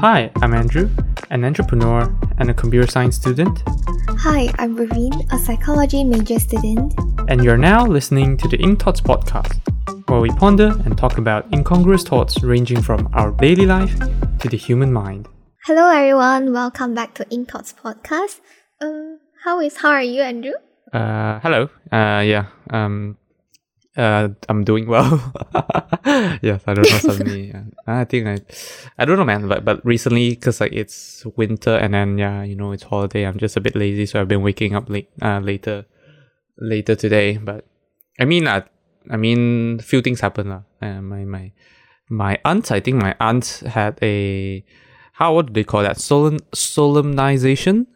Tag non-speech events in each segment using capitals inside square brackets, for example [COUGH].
Hi, I'm Andrew, an entrepreneur and a computer science student, Hi, I'm Raveen, a psychology major student. and you're now listening to the Ink Thoughts podcast, where we ponder and talk about incongruous thoughts ranging from our daily life to the human mind. Hello, everyone. Welcome back to Ink Thoughts podcast. Um, how is how are you, Andrew? Uh, hello. Uh, yeah. Um, uh, I'm doing well. [LAUGHS] yes, I don't know. Suddenly, [LAUGHS] I think I, I don't know, man. But but recently, cause like it's winter and then yeah, you know, it's holiday. I'm just a bit lazy, so I've been waking up late, uh, later, later today. But I mean, uh, I mean, few things happen lah. Uh, my my my aunt, I think my aunt had a how what do they call that? Solemn solemnization,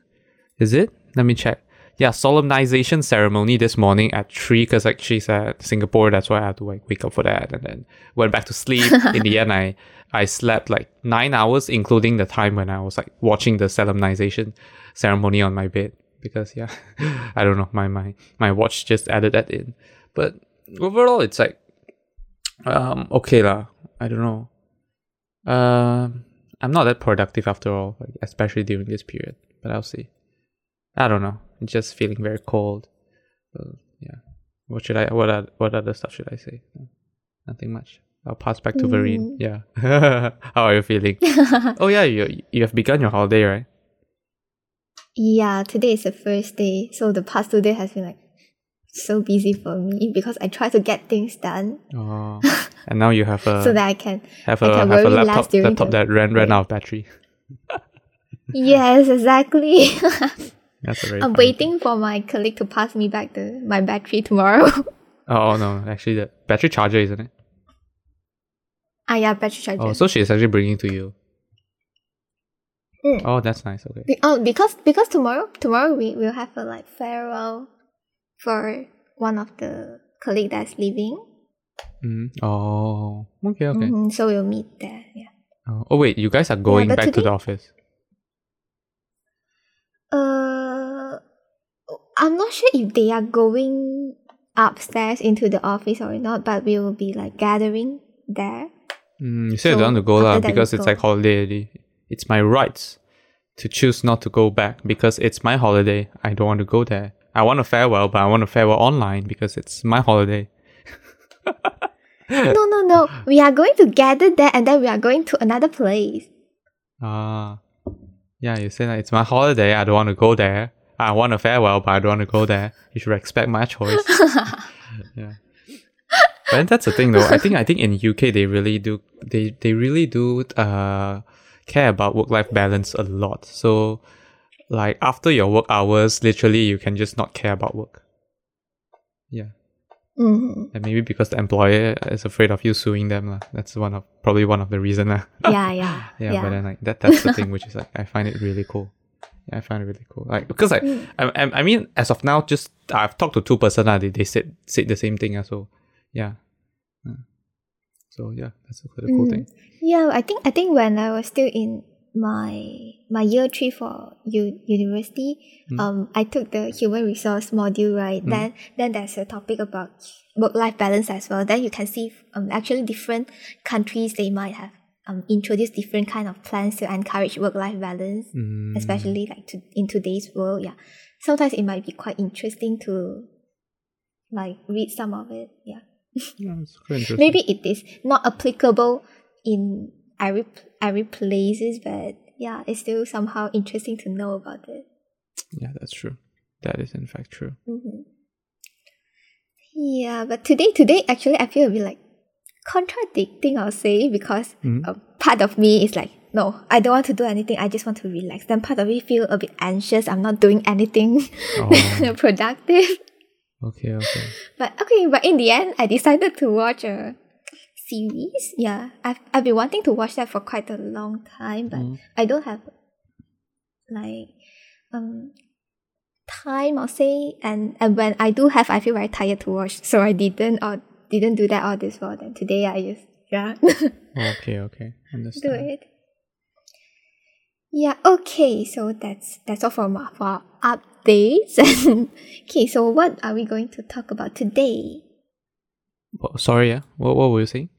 is it? Let me check. Yeah, solemnization ceremony this morning at three because like she's at Singapore. That's why I had to like wake up for that and then went back to sleep. [LAUGHS] In the end, I I slept like nine hours, including the time when I was like watching the solemnization ceremony on my bed because yeah, [LAUGHS] I don't know my my my watch just added that in, but overall it's like um okay lah. I don't know. Um, I'm not that productive after all, like, especially during this period. But I'll see. I don't know. Just feeling very cold. So, yeah. What should I? What are, what other stuff should I say? Nothing much. I'll pass back to Vareen. Mm. Yeah. [LAUGHS] How are you feeling? [LAUGHS] oh yeah, you you have begun your holiday, right? Yeah, today is the first day, so the past two days has been like so busy for me because I try to get things done Oh. and now you have [LAUGHS] a so that I can. have a can have a laptop laptop that ran ran out of battery. Yes, exactly. That's a very. I'm waiting for my colleague to pass me back the my battery [LAUGHS] tomorrow. thing. Oh no, actually the battery charger isn't it? ah, yeah, battery charger. Oh, so she's actually bringing to you. Mm. Oh, that's nice. Okay. Be- oh, because because tomorrow tomorrow we will have a like farewell for one of the colleague that's leaving. Mm. Oh, okay, okay. Mhm, so we'll meet there. Yeah. Oh, oh, wait, you guys are going but back to the office. I'm not sure if they are going upstairs into the office or not, but we will be like gathering there. Mm, you said you So, don't want to go lah after that we because it's go. like holiday. It's my rights to choose not to go back because it's my holiday. I don't want to go there. I want a farewell, but I want a farewell online because it's my holiday. no, no, no. [LAUGHS] We are going to gather there, and then we are going to another place. Ah, yeah, you say that it's my holiday. I don't want to go there. I want to farewell, but I don't want to go there. You should respect my choice. [LAUGHS] yeah. But that's the thing, though. I think I think in UK they really do they they really do uh care about work life balance a lot. So like after your work hours, literally you can just not care about work. Yeah. hmm And maybe because the employer is afraid of you suing them. lah. That's one of probably one of the reason. lah. Yeah, yeah, yeah, [LAUGHS] yeah. but then like that that's the thing which is like I find it really cool. Yeah, I find it really cool. Like because like Mm. I, I I mean as of now just I've talked to two person uh, they, they said said the same thing uh, so yeah. Uh, So yeah, that's a pretty cool Mm. thing. Yeah, I think I think when I was still in my my year three for u- university, Mm. um, I took the human resource module. Right, Mm. then then there's a topic about work life balance as well. Then you can see um actually different countries they might have um introduced different kind of plans to encourage work life balance, Mm. especially like to in today's world. Yeah, sometimes it might be quite interesting to like read some of it. Yeah. [LAUGHS] Yeah, it's quite interesting. Maybe it is not applicable in every every places, but yeah, it's still somehow interesting to know about it. Yeah, that's true. That is in fact true. hmm Yeah, but today today actually I feel a bit like contradicting. I'll say because Mhm. uh, part of me is like. No, I don't want to do anything. I just want to relax. Then part of me feel a bit anxious. I'm not doing anything Oh. [LAUGHS] productive. Okay, okay. But okay, but in the end, I decided to watch a series. Yeah, I've I've been wanting to watch that for quite a long time, but Mm. I don't have like um time or say, and and when I do have, I feel very tired to watch, so I didn't or didn't do that all this while. Then today I just yeah [LAUGHS] Okay, okay. Understand. Do it. Yeah. Okay. So that's that's all for my for our updates. [LAUGHS] okay. So what are we going to talk about today? Wha- sorry, yeah. What what were you saying?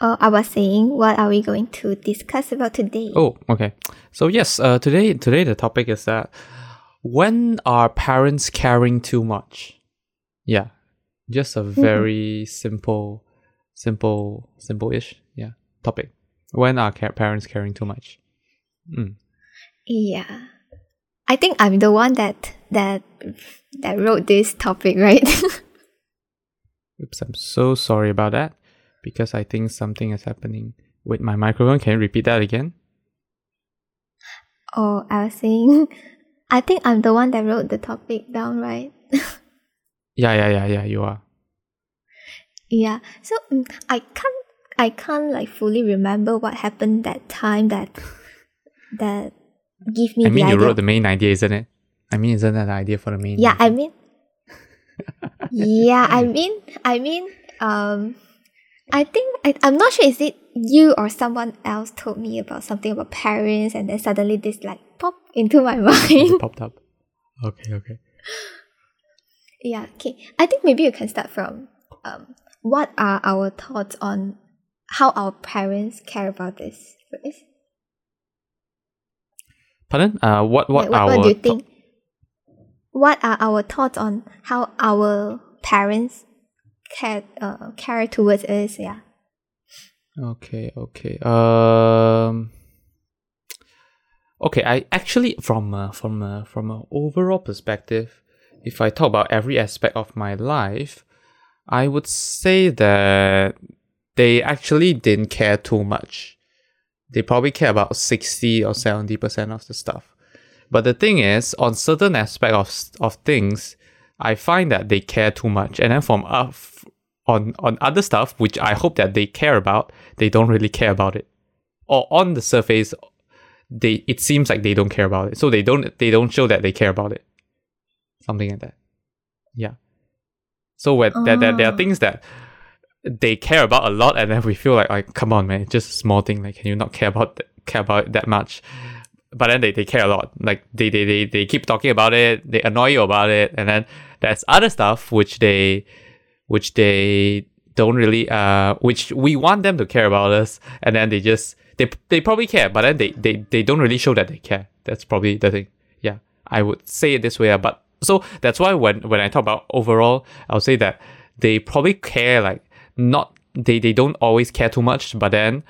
Oh, I was saying, what are we going to discuss about today? Oh, okay. So yes, uh, today today the topic is that when are parents caring too much? Yeah, just a very simple, simple, simple-ish. Yeah, topic. When are ca- parents caring too much? Mm. Yeah. I think I'm the one that that that wrote this topic, right? [LAUGHS] Oops, I'm so sorry about that because I think something is happening with my microphone. Can you repeat that again? oh, I was saying [LAUGHS] I think I'm the one that wrote the topic down, right? [LAUGHS] Yeah, yeah, yeah, yeah. You are. yeah. So mm, I can't I can't like fully remember what happened that time that that give me I mean, you idea. wrote the main idea, isn't it? I mean, isn't that the idea for the main? yeah, I mean [LAUGHS] Yeah, I mean I mean um I think I, I'm not sure is it you or someone else told me about something about parents and then suddenly this like pop into my [LAUGHS] mind. it popped up. Okay, okay. Yeah, okay. I think maybe you can start from um, what are our thoughts on how our parents care about this first? Pardon? Uh, what what Like, what, our what do you think? What are our thoughts on how our parents care uh, care towards us? Yeah. Okay, okay. Um. Okay, I actually from a, from a, from an overall perspective, if I talk about every aspect of my life, I would say that they actually didn't care too much. They probably care about sixty or seventy percent of the stuff. But the thing is, on certain aspect of of things, I find that they care too much, and then from uh, on on other stuff, which I hope that they care about, they don't really care about it, or on the surface, they it seems like they don't care about it. So they don't they don't show that they care about it, something like that. Yeah. So when there, there there are Oh. things that they care about a lot, and then we feel like like come on man, just a small thing. Like can you not care about th- care about it that much? But then they, they care a lot. Like they, they, they, they keep talking about it, they annoy you about it, and then there's other stuff which they which they don't really uh which we want them to care about us and then they just they they probably care but then they they, they don't really show that they care that's probably the thing yeah i would say it this way uh, but so that's why when when i talk about overall i'll say that they probably care like not they they don't always care too much but then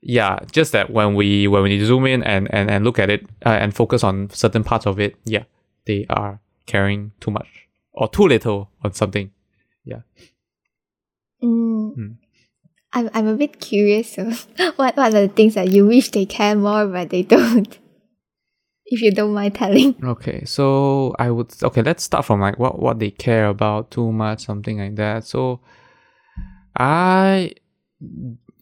yeah just that when we when we zoom in and and, and look at it uh, and focus on certain parts of it yeah they are caring too much or too little on something yeah Mm. Hmm. I'm I'm a bit curious. So [LAUGHS] what what are the things that you wish they care more but they don't? If you don't mind telling. [LAUGHS] Okay, so I would okay. Let's start from like what what they care about too much, something like that. So, I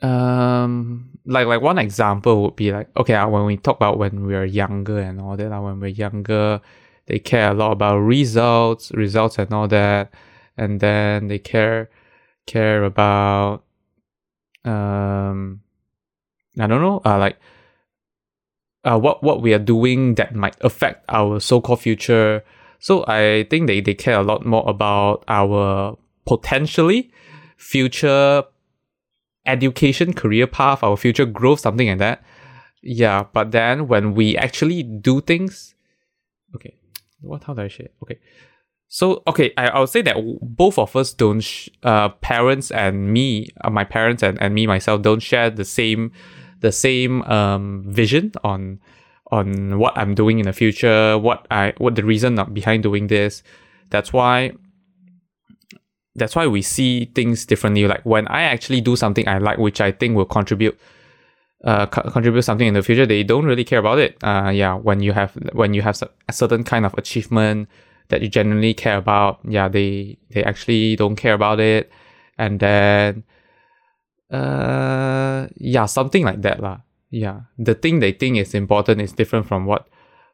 um like like one example would be like okay uh, when we talk about when we are younger and all that. Uh, when we're younger, they care a lot about results, results and all that, and then they care care about um I don't know uh, like uh, what what we are doing that might affect our so-called future. So I think they, they care a lot more about our potentially future education, career path, our future growth, something like that. Yeah, but then when we actually do things, okay, what how do I share? Okay, so okay, I I would say that both of us don't, sh- uh, parents and me, uh, my parents and, and me myself don't share the same the same um vision on on what I'm doing in the future, what I what the reason behind doing this. That's why that's why we see things differently. Like when I actually do something I like, which I think will contribute uh co- contribute something in the future, they don't really care about it. Uh yeah, when you have when you have a certain kind of achievement that you genuinely care about, yeah, they they actually don't care about it. And then uh yeah something like that lah. Yeah the thing they think is important is different from what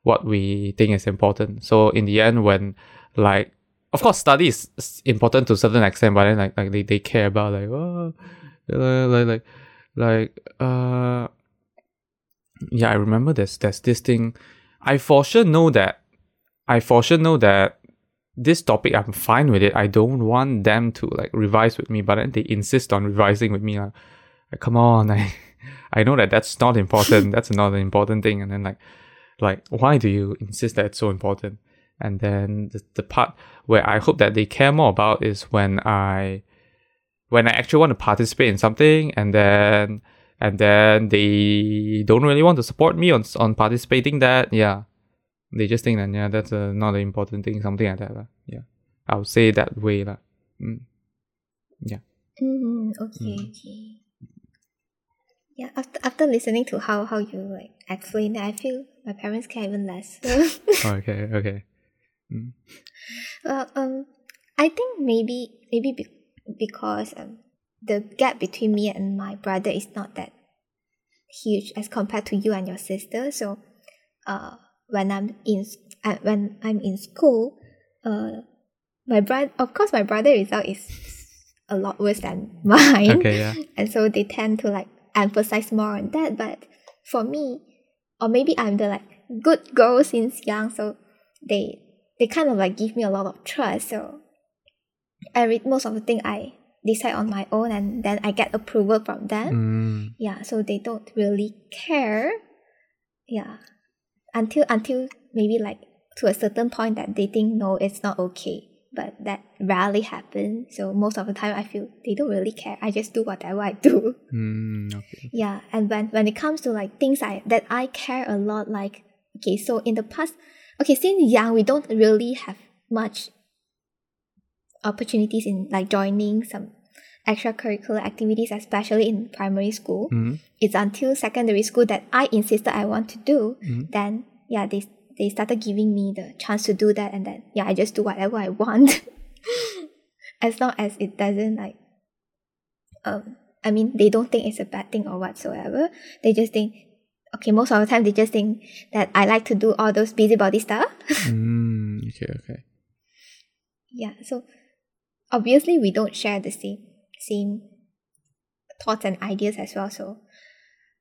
what we think is important. So in the end when like of course study is important to a certain extent but then like like they, they care about like oh like like like uh yeah i remember there's there's this thing. I for sure know that i for sure know that this topic I'm fine with it. I don't want them to like revise with me, but then they insist on revising with me. lah. like, come on, [LAUGHS] I I know that that's not important. [LAUGHS] that's not an important thing. And then like like why do you insist that it's so important? And then the, the part where I hope that they care more about is when I when I actually want to participate in something and then and then they don't really want to support me on on participating that yeah they just think that yeah that's a, not an important thing something like that la. yeah I would say that way la. Mm. yeah Mm, okay, Mm. okay. Yeah, after after listening to how how you like explain that, I feel my parents care even less. [LAUGHS] okay okay mm. well, um, I think maybe maybe be, because um the gap between me and my brother is not that huge as compared to you and your sister. So, uh, when I'm in uh, when I'm in school, uh, my brother of course my brother result is a lot worse than [LAUGHS] mine. Okay yeah. And so they tend to like emphasize more on that. But for me or maybe i'm the like good girl since young so they they kind of like give me a lot of trust. So I read most of the thing i decide on my own and then i get approval from them. Mm. yeah so they don't really care. Yeah until until maybe like to a certain point that they think no it's not okay. But that rarely happens so most of the time i feel they don't really care. I just do whatever i do. [LAUGHS] Mm. okay. Yeah and when when it comes to like things i that i care a lot like okay so in the past okay since young we don't really have much opportunities in like joining some extracurricular activities especially in primary school mm. it's until secondary school that I insisted I want to do. Mhm. Then yeah, they they started giving me the chance to do that, and then yeah, I just do whatever I want, [LAUGHS] as long as it doesn't like. Um, I mean, they don't think it's a bad thing or whatsoever. They just think, okay, most of the time they just think that I like to do all those busybody stuff. [LAUGHS] mm. okay okay yeah, so obviously we don't share the same same thoughts and ideas as well. So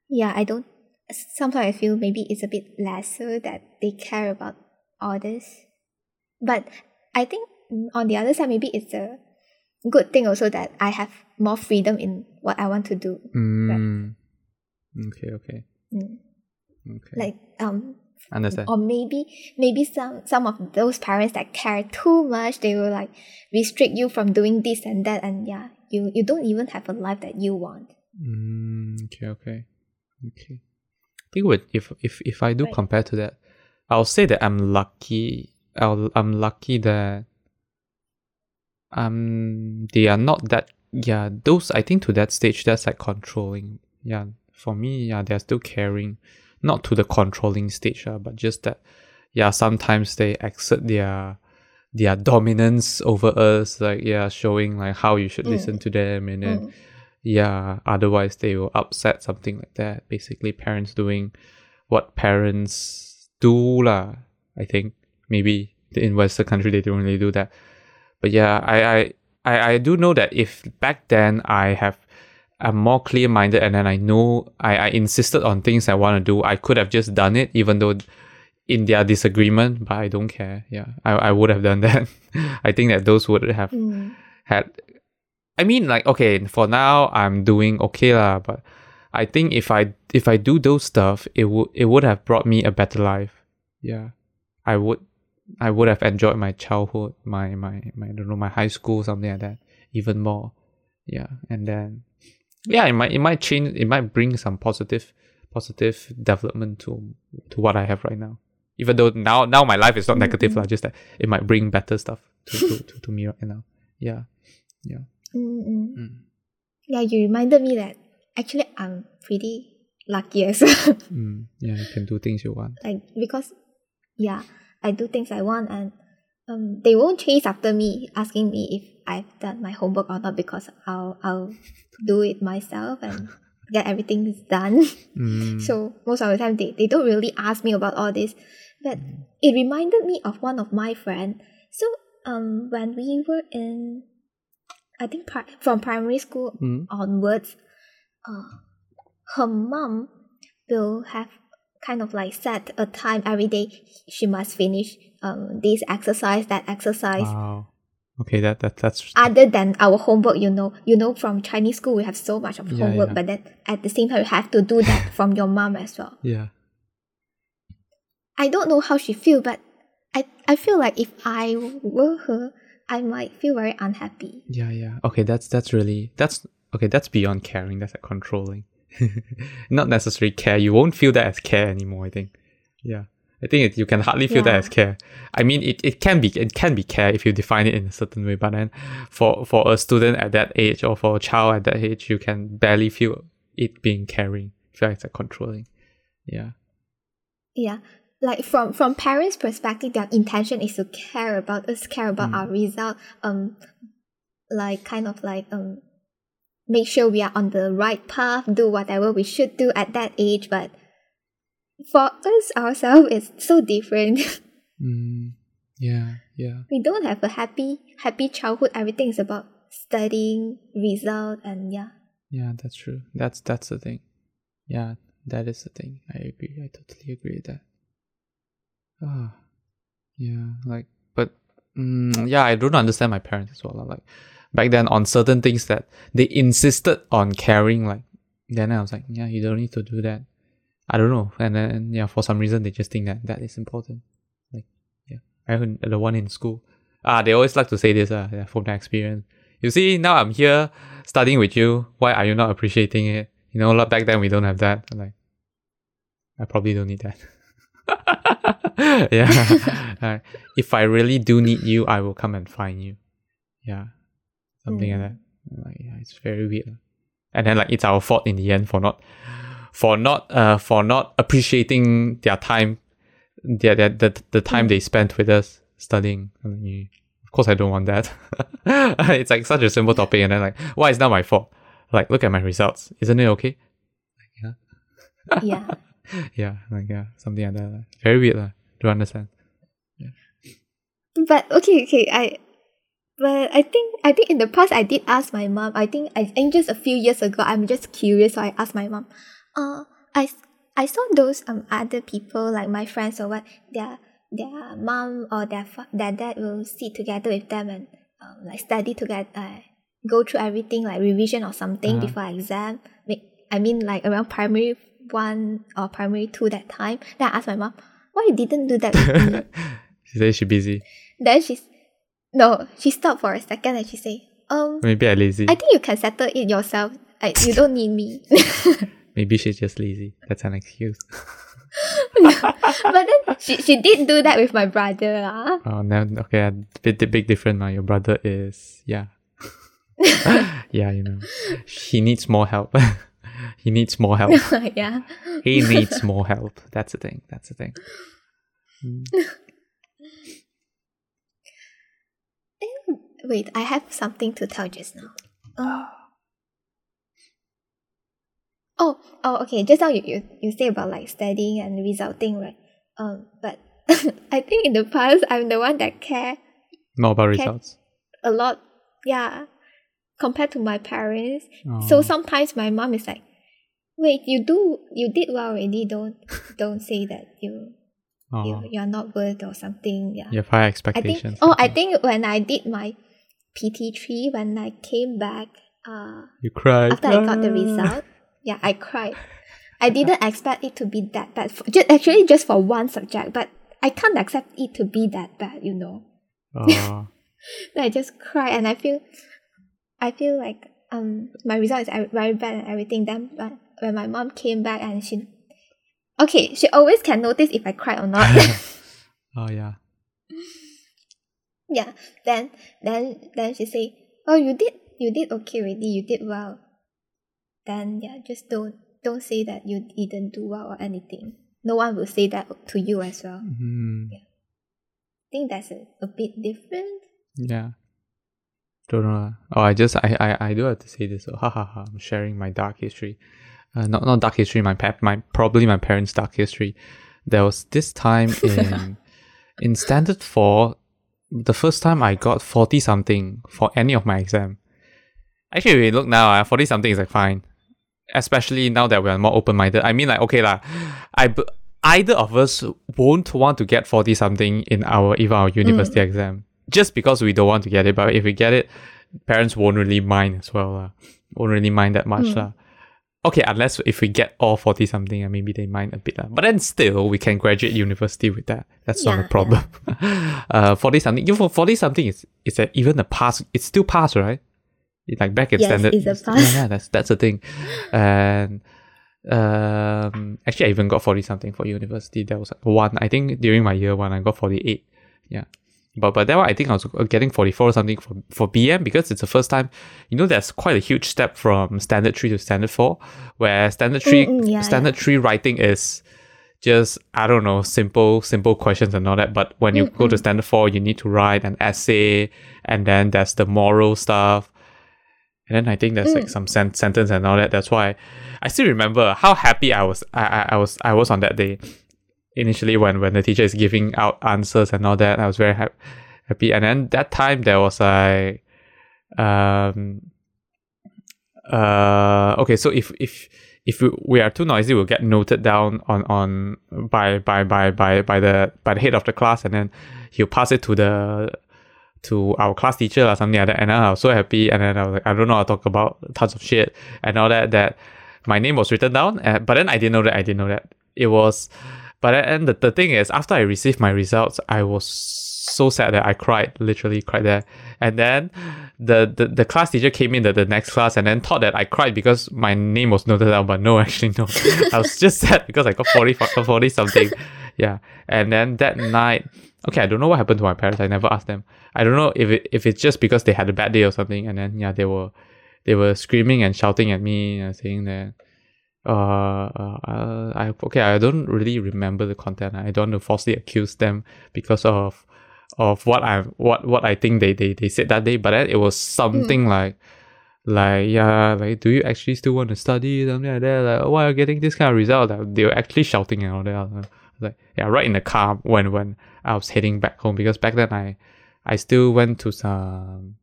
yeah, I don't. Sometimes I feel maybe it's a bit lesser that they care about all this, but I think on the other side, maybe it's a good thing also that I have more freedom in what I want to do. mm. okay okay Mm. okay Like um, understand or maybe maybe some some of those parents that care too much they will like restrict you from doing this and that and yeah you you don't even have a life that you want Mm, okay, okay, okay. I think with if if if I do Right. compare to that, I'll say that I'm lucky. I'll, I'm lucky that um they are not that yeah those I think to that stage that's like controlling yeah for me yeah they're still caring not to the controlling stage uh, but just that yeah sometimes they exert their their dominance over us like yeah showing like how you should Mm. listen to them and then Mm. yeah otherwise they will upset something like that basically parents doing what parents do lah i think maybe in western country they don't really do that but yeah i i i, I do know that if back then i have i'm more clear-minded and then i know i, I insisted on things i want to do i could have just done it even though in their disagreement but i don't care. Yeah i, I would have done [LAUGHS] that. I think that those would have Mm. had I mean like okay for now I'm doing okay lah but I think if I if I do those stuff it would it would have brought me a better life. Yeah I would I would have enjoyed my childhood my my, my I don't know my high school something like that even more. Yeah and then yeah it might it might change it might bring some positive positive development to to what I have right now even though now now my life is not negative lah just that it might bring better stuff to, to, to, to me right now. Yeah. Yeah. Mm-mm. Mm. yeah you reminded me that actually i'm pretty lucky as well. [LAUGHS] Mm, yeah, you can do things you want. like because yeah i do things i want and um, they won't chase after me asking me if i've done my homework or not because i'll i'll do it myself and get everything done. [LAUGHS] Mm, so most of the time they, they don't really ask me about all this but it reminded me of one of my friend so um when we were in i think pri- from primary school mm, onwards uh, her mom will have kind of like set a time every day she must finish um this exercise that exercise wow. Okay, that that that's Other than our homework, you know, you know, from Chinese school we have so much of Yeah, homework, yeah. but then at the same time you have to do that [LAUGHS] from your mom as well. yeah. I don't know how she feel, but I I feel like if I were her, I might feel very unhappy. Yeah, yeah. Okay, that's that's really that's okay. That's beyond caring. That's like controlling. [LAUGHS] Not necessarily care. You won't feel that as care anymore. I think. Yeah, I think it, you can hardly feel that as care. I mean, it, it can be it can be care if you define it in a certain way. But then, for for a student at that age or for a child at that age, you can barely feel it being caring. Feel like it's like controlling. Yeah. Yeah. Like from from parents' perspective, their intention is to care about us, care about Mm. our result. Um, like kind of like um, make sure we are on the right path, do whatever we should do at that age. But for us ourselves, it's so different. [LAUGHS] Mm, yeah. Yeah. we don't have a happy happy childhood. Everything is about studying, result, and yeah. Yeah, that's true. That's that's the thing. Yeah, that is the thing. I agree. I totally agree with that. Ah, yeah. Like, but mm, yeah, I don't understand my parents as well. Like back then, on certain things that they insisted on caring, like then I was like, yeah, you don't need to do that. I don't know. And then yeah, for some reason they just think that that is important. Like yeah, I the one in school. Ah, they always like to say this. Uh, yeah, from their experience. You see, now I'm here studying with you. Why are you not appreciating it? You know, back then we don't have that. Like, I probably don't need that. [LAUGHS] [LAUGHS] yeah. Uh, if I really do need you, I will come and find you. Yeah. Something like that. Like, yeah, it's very weird. And then like it's our fault in the end for not for not uh for not appreciating their time their, their the, the time they spent with us studying. I mean, of course I don't want that. [LAUGHS] it's like such a simple topic and then like why is that my fault? Like look at my results. Isn't it okay? Yeah. Yeah, [LAUGHS] like yeah, something like that. lah. Very weird lah. Don't understand. But okay, okay, I but I think I think in the past I did ask my mom. I think I think just a few years ago I'm just curious, so I asked my mom. Uh I I saw those um other people like my friends or what their their mom or their fa- their dad will sit together with them and um, like study together, uh, go through everything like revision or something Uh-huh. before exam. Make, I mean like around primary one or primary two that time. Then I asked my mom, why you didn't do that with me? [LAUGHS] she says she's busy. Then she's no, she stopped for a second and she say, um, Maybe I lazy. I think you can settle it yourself. I, you don't need me. [LAUGHS] Maybe she's just lazy. That's an excuse. [LAUGHS] but then she, she did do that with my brother. Ah. Oh, no, okay, a bit big different now. Your brother is yeah, yeah, you know, he needs more help. He needs more help. [LAUGHS] yeah. he needs more help. That's the thing. That's the thing. [LAUGHS] Mm. Wait, I have something to tell just now. Um, oh, oh, okay. Just now you, you, you say about like studying and resulting, right? Um, but [LAUGHS] I think in the past I'm the one that care More about Can- results. a lot. Yeah, compared to my parents. So Oh. sometimes my mom is like, "Wait, you do you did well already. Don't don't say that you Oh, you you're not good or something." Yeah. you have high I expectations. think. Oh, I think when I did my PT three, when I came back, uh, you cried after I got the Ah. result, yeah, I cried. [LAUGHS] I didn't expect it to be that bad. For, just, actually, just for one subject, but I can't accept it to be that bad. You know. Oh, [LAUGHS] Then I just cry and I feel, I feel like um my result is very bad and everything. Then but when my mom came back and she, okay, she always can notice if I cry or not. [LAUGHS] [LAUGHS] oh yeah. yeah. Then then then she say, oh you did you did okay already. You did well. Then yeah, just don't don't say that you didn't do well or anything. No one will say that to you as well. Mhm. I think that's a, a bit different. Yeah. Don't know. Oh, I just I, I I do have to say this. So, ha ha ha. I'm sharing my dark history. Uh, not not dark history. My pa- my probably my parents' dark history. There was this time [LAUGHS] in in standard four, the first time I got forty something for any of my exam. Actually, we look now. Uh, forty something is like fine, especially now that we are more open minded. I mean, like okay lah. I b- either of us won't want to get forty something in our even our university exam just because we don't want to get it. But if we get it, parents won't really mind as well. Uh, won't really mind that much. Mm. lah. Okay, unless if we get all 40 something, uh, maybe they mind a bit. lah. But then still, we can graduate university with that. That's not a problem. [LAUGHS] uh, 40 something, even for 40 something, is it's a, even a pass. It's still pass, right? Like back in Yes, standard. it's a [LAUGHS] yeah, pass. Yeah, that's, that's the thing. And um, actually, I even got 40 something for university. That was one, I think during my year one, I got 48. Yeah. But but that one I think I was getting 44 or something for, for BM because it's the first time, you know, there's quite a huge step from standard three to standard four, where standard three Mm, mm, yeah, standard three writing is just I don't know, simple, simple questions and all that. But when you go to standard four, you need to write an essay and then there's the moral stuff. And then I think there's like some sen- sentence and all that. That's why I still remember how happy I was I, I, I was I was on that day initially when when the teacher is giving out answers and all that i was very ha- happy. And then that time there was like um uh okay so if if if we, we are too noisy we'll get noted down on on by by by by by the by the head of the class and then he'll pass it to the to our class teacher or something like that. And I was so happy and then I was like I don't know I'll talk about tons of shit and all that that my name was written down uh, but then I didn't know that I didn't know that. It was but then the, the thing is, after I received my results, I was so sad that I cried, literally cried there. And then the, the, the class teacher came in the, the next class and then thought that I cried because my name was noted down, but no, [LAUGHS] actually no. I was just sad because I got 40, 40 something. Yeah. And then that night, okay, I don't know what happened to my parents. I never asked them. I don't know if it, if it's just because they had a bad day or something. And then, yeah, they were, they were screaming and shouting at me, uh, saying that, uh, uh, I okay, I don't really remember the content. I don't want to falsely accuse them because of of what I what what I think they they, they said that day. But then it was something like like yeah, like do you actually still want to study something like that? Like why are you getting this kind of result? Like, they were actually shouting and all that. Like yeah, right in the car when when I was heading back home because back then I I still went to some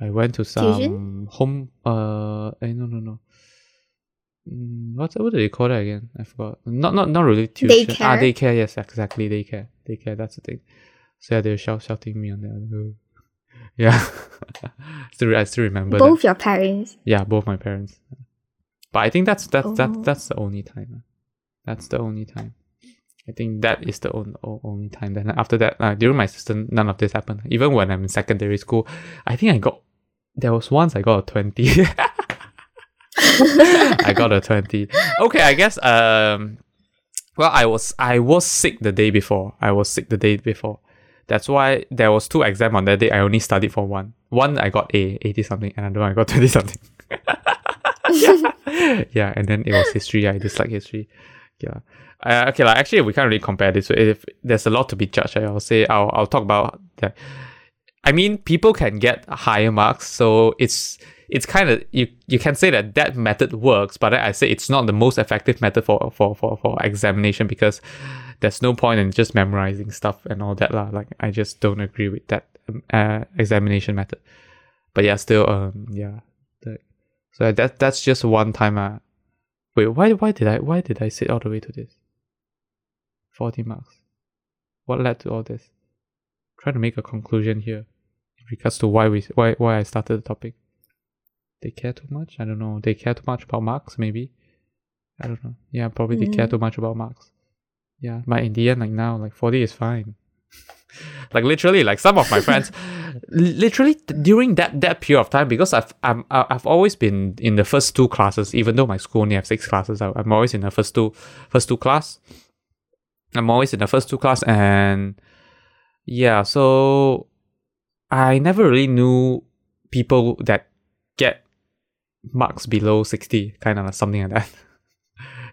I went to some Tuition? home uh eh, no no no Mm, what what do they call that again? I forgot. Not not not really tuition. Ah, Daycare? daycare. Yes, exactly. Daycare. Daycare. That's the thing. So yeah, they were shout, shouting me on that. [LAUGHS] Yeah. [LAUGHS] still, I still remember. that. Both your parents. Yeah, both my parents. But I think that's that's Oh. that that's the only time. uh. That's the only time. I think that is the on, o- only time. Then after that, uh, during my system, none of this happened. Even when I'm in secondary school, I think I got. There was once I got a twenty. [LAUGHS] [LAUGHS] I got a twenty. Okay, I guess. Um, well, I was I was sick the day before. I was sick the day before. That's why there was two exam on that day. I only studied for one. One I got A, eighty something, and another one I got [LAUGHS] twenty something. [LAUGHS] yeah, and then it was history. I dislike history. Yeah. Uh, okay, like actually, we can't really compare this. So if there's a lot to be judged, I'll say I'll I'll talk about that. I mean, people can get higher marks, so it's it's kind of you you can say that that method works, but I say it's not the most effective method for for for for examination because there's no point in just memorizing stuff and all that lah. Like I just don't agree with that um, uh, examination method. But yeah, still um yeah. So that that's just one time. Uh, wait, why why did I why did I sit all the way to this? Forty marks. What led to all this? Trying to make a conclusion here in regards to why we why why I started the topic. They care too much. I don't know. They care too much about marks. Maybe. I don't know. Yeah, probably they care Mm. too much about marks. Yeah, but in the end, like now, like forty is fine. [LAUGHS] like literally, like some of my friends, [LAUGHS] literally during that that period of time, because I've I'm I've always been in the first two classes, even though my school only have six classes. I, I'm always in the first two first two class. I'm always in the first two class, and yeah, so I never really knew people that get marks below 60 kind of something like that. [LAUGHS]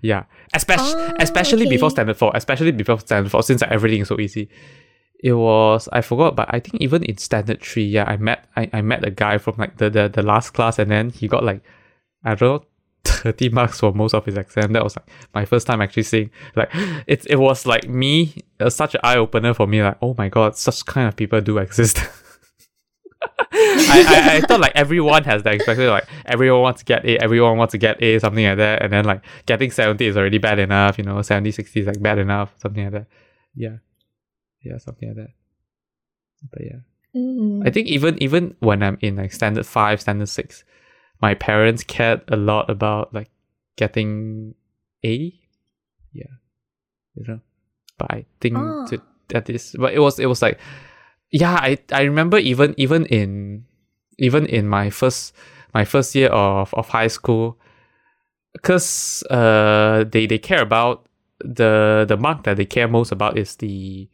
Yeah. Especially Oh, especially before standard 4 especially before standard 4 since like, everything is so easy. It was i forgot but i think even in standard 3 yeah i met i, I met a guy from like the, the the last class and then he got like i don't know [LAUGHS] 30 marks for most of his exam. That was like my first time actually seeing like [GASPS] it, it was like me uh, such an eye-opener for me like oh my god such kind of people do exist [LAUGHS] I, I, I thought like everyone has that expectation like everyone wants to get A, everyone wants to get A, something like that, and then like getting 70 is already bad enough, you know, 70, 60 is like bad enough, something like that. Yeah. Yeah, something like that. But yeah. Mm. I think even even when I'm in like standard five, standard six, my parents cared a lot about like getting A. Yeah. You know. But I think Oh. to, that is but it was it was like yeah, I, I remember even even in even in my first my first year of, of high school because uh they, they care about the the mark that they care most about is the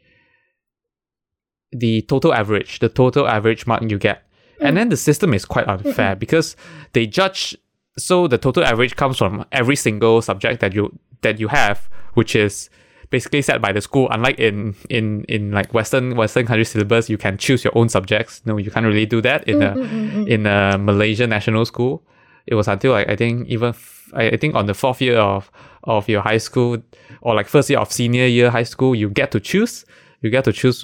the total average, the total average mark you get. And then the system is quite unfair because they judge so the total average comes from every single subject that you that you have, which is basically set by the school. Unlike in in in like Western Western country syllabus, you can choose your own subjects. No, you can't really do that in a mm, mm, mm, in a Malaysian national school. It was until like I think even f- I, I think on the fourth year of of your high school or like first year of senior year high school, you get to choose. You get to choose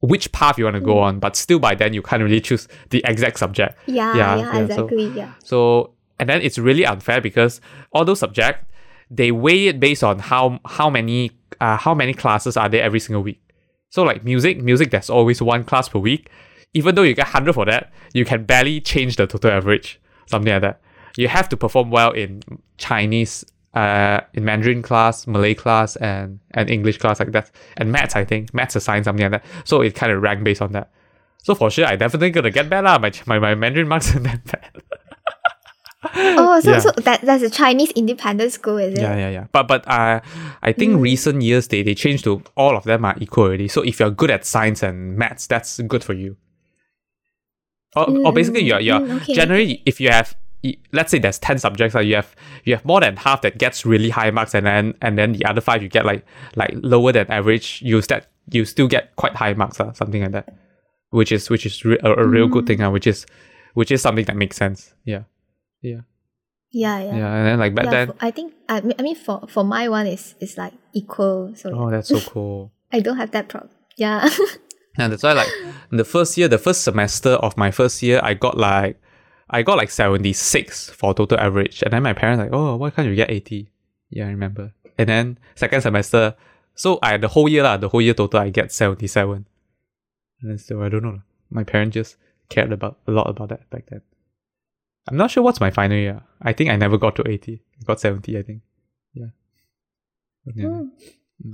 which path you want to go on, but still by then you can't really choose the exact subject. Yeah, Yeah, yeah, yeah, so- exactly. yeah. So and then it's really unfair because all those subjects they weigh it based on how how many uh, how many classes are there every single week. So like music, music there's always one class per week. Even though you get hundred for that, you can barely change the total average. Something like that. You have to perform well in Chinese, uh, in Mandarin class, Malay class, and and English class like that, and maths. I think maths, a science, something like that. So it kind of rank based on that. So for sure, I definitely gonna get bad lah. My, my my Mandarin marks are [LAUGHS] that bad. Oh, so Yeah. so that that's a Chinese independent school, is it? Yeah, yeah, yeah. But but uh, I think recent years they they changed to all of them are equal already. So if you're good at science and maths, that's good for you. Or, or basically, you're you're mm, okay, generally if you have let's say there's ten subjects, uh, you have you have more than half that gets really high marks, and then and then the other five you get like like lower than average. You that you still get quite high marks, uh, something like that, which is which is re- a, a real good thing, uh, which is which is something that makes sense. Yeah, yeah, Yeah, yeah. yeah. And then like back Yeah, then, for- I think I mean, I mean for for my one is is like equal, so oh, that's so [LAUGHS] cool. I don't have that problem. Yeah. [LAUGHS] And that's why, like, the first year, the first semester of my first year, I got like, I got like 76 for total average. And then my parents like, oh, why can't you get 80? Yeah, I remember. And then second semester, so I, the whole year, lah, the whole year total, I get 77. And then still, I don't know. My parents just cared about a lot about that back then. I'm not sure what's my final year. I think I never got to 80. I got 70, I think. Yeah. Yeah. Mm.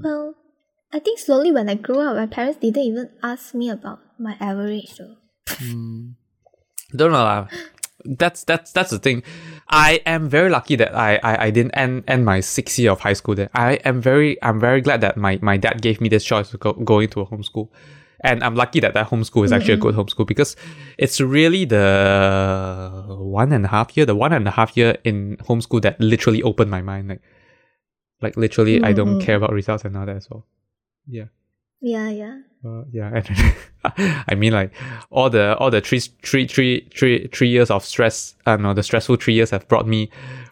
Well, I think slowly when I grew up, my parents didn't even ask me about my average though. don't know lah. That's that's that's the thing. I am very lucky that I, I, I didn't end, end my sixth year of high school there. I am very I'm very glad that my, my dad gave me this choice of go, going to a homeschool. And I'm lucky that that homeschool is actually a good homeschool because it's really the one and a half year, the one and a half year in homeschool that literally opened my mind. Like, like literally, I don't care about results and all that as well. Yeah. Yeah, yeah. Uh, yeah, [LAUGHS] I mean like all the all the three three three three three years of stress. Uh, no, the stressful three years have brought me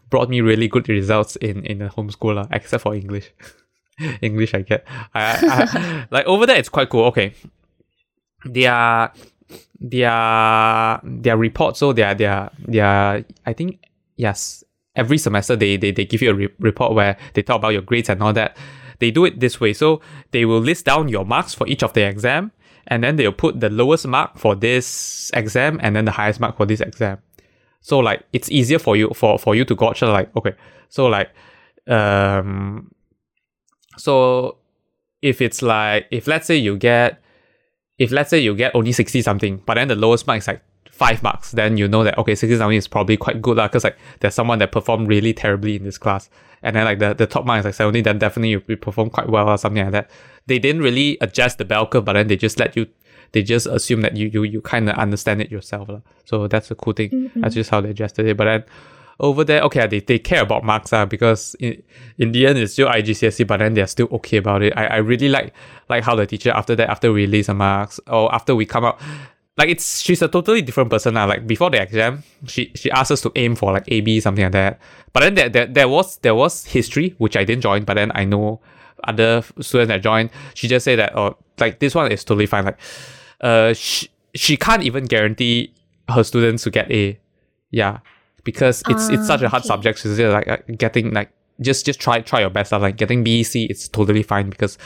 brought me really good results in in the homeschool lah, except for English. [LAUGHS] [LAUGHS] English, I get. I, I, [LAUGHS] like over there, it's quite cool. Okay, their their their report. So their their their I think yes, every semester they they, they give you a re- report where they talk about your grades and all that. They do it this way. So they will list down your marks for each of the exam, and then they'll put the lowest mark for this exam and then the highest mark for this exam. So like it's easier for you for for you to gauge like okay. So like um so if it's like if let's say you get if let's say you get only 60 something, but then the lowest mark is like five marks, then you know that okay, 60 something is probably quite good lah, because like there's someone that performed really terribly in this class. And then like the, the top mark is like 70, then definitely you, you perform quite well or something like that. They didn't really adjust the bell curve, but then they just let you they just assume that you you, you kind of understand it yourself. lah. So that's a cool thing. Mm-hmm. That's just how they adjusted it. But then over there, okay, they, they care about marks uh, because in, in the end it's still IGCSE, but then they're still okay about it. I, I really like like how the teacher after that, after we release the marks or after we come out, like it's she's a totally different person now. Like before the exam, she she asked us to aim for like AB something like that. But then there, there there was there was history which I didn't join, but then I know other students that joined. She just said that oh like this one is totally fine. Like uh she, she can't even guarantee her students to get A. Yeah. Because it's it's such a hard okay. subject. So it's just like uh, getting like just just try try your best. lah. Like getting B, C, it's totally fine because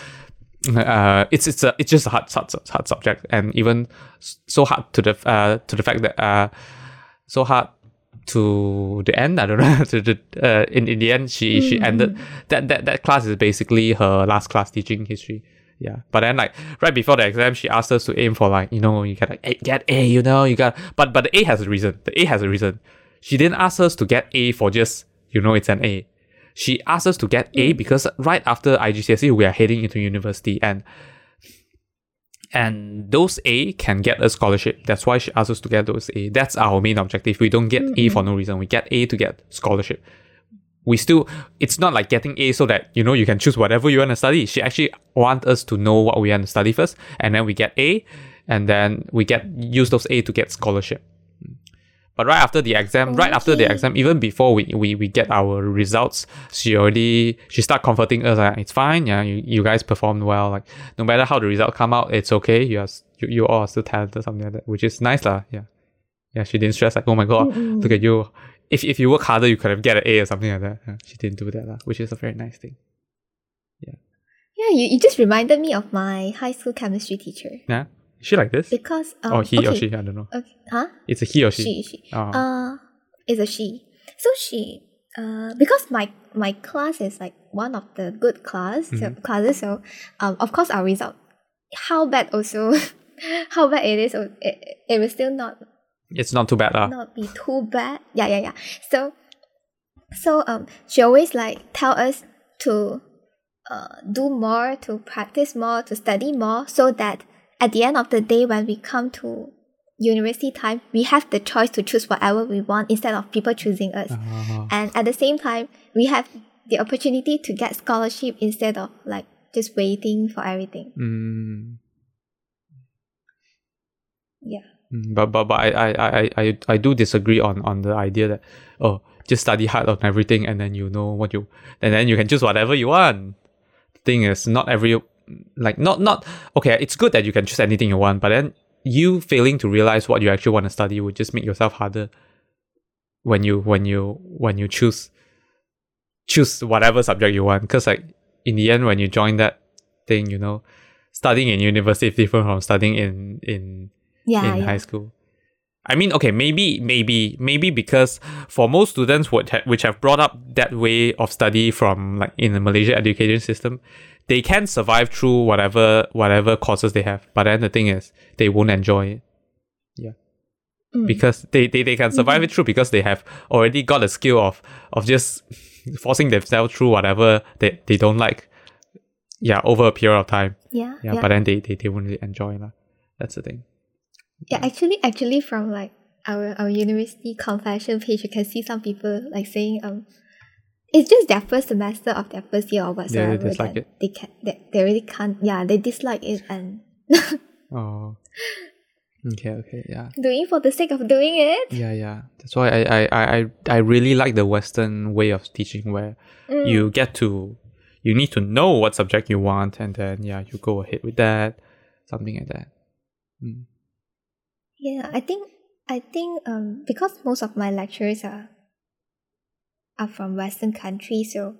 uh, it's it's a it's just a hard, hard hard subject, and even so hard to the uh to the fact that uh so hard to the end. I don't know. [LAUGHS] to the uh, in in the end, she she ended that that that class is basically her last class teaching history. Yeah, but then like right before the exam, she asked us to aim for like you know you get like a, get A, you know you got but but the A has a reason. The A has a reason. She didn't ask us to get A for just you know it's an A. She asked us to get A mm. because right after IGCSE we are heading into university and and those A can get a scholarship. That's why she asked us to get those A. That's our main objective. We don't get A for mm-hmm. no reason. We get A to get scholarship. We still, it's not like getting A so that, you know, you can choose whatever you want to study. She actually want us to know what we want to study first. And then we get A and then we get, use those A to get scholarship. But right after the exam, right after the exam, even before we, we, we get our results, she already she start comforting us. Like, it's fine, yeah, you, you guys performed well. Like no matter how the result come out, it's okay. You are you, you all are still talented, something like that, which is nice lah. Yeah, yeah. She didn't stress like, oh my god, look at you. If if you work harder, you could have get an A or something like that. Yeah, she didn't do that lah, which is a very nice thing. Yeah. Yeah, you, you just reminded me of my high school chemistry teacher Yeah, is she like this? because um, or he or she? I don't know. Okay, huh? It's a he or she. She, she. Oh. Uh, it's a she. So she, uh, because my my class is like one of the good class so, Mm-hmm. classes. So, um, of course our result, how bad also, [LAUGHS] how bad it is, it, it, it will still not it's not too bad lah. not be too bad. Yeah, yeah, yeah. So, so um, she always like tell us to, uh, do more, to practice more, to study more, so that at the end of the day, when we come to university time, we have the choice to choose whatever we want instead of people choosing us. Ah. And at the same time, we have the opportunity to get scholarship instead of like just waiting for everything. Mm. Yeah. Mm, But but but I I, I, I I do disagree on on the idea that oh just study hard on everything and then you know what you and then you can choose whatever you want. The thing is not every like not not okay, it's good that you can choose anything you want, but then you failing to realize what you actually want to study would just make yourself harder when you when you when you choose choose whatever subject you want. Because like in the end when you join that thing, you know, studying in university is different from studying in in Yeah. in yeah. high school. I mean, okay, maybe, maybe, maybe because for most students would ha- which have brought up that way of study from like in the Malaysia education system, they can survive through whatever whatever courses they have. But then the thing is, they won't enjoy it. Yeah, Mm. because they, they, they can survive it through because they have already got a skill of of just [LAUGHS] forcing themselves through whatever they, they don't like. Yeah, over a period of time. Yeah. Yeah, but then they, they, they won't really enjoy it. That's the thing. Yeah, actually, actually, from like our our university confession page, you can see some people like saying um, it's just their first semester of their first year or whatsoever. dislike it. They can they, they really can't. Yeah, they dislike it and [LAUGHS] Oh. Okay, okay, yeah. doing for the sake of doing it. Yeah, yeah. That's why I, I, I, I- I really like the Western way of teaching where Mm. you get to you need to know what subject you want and then yeah, you go ahead with that. Something like that. Mm. Yeah, I think I think um because most of my lecturers are are from Western countries, so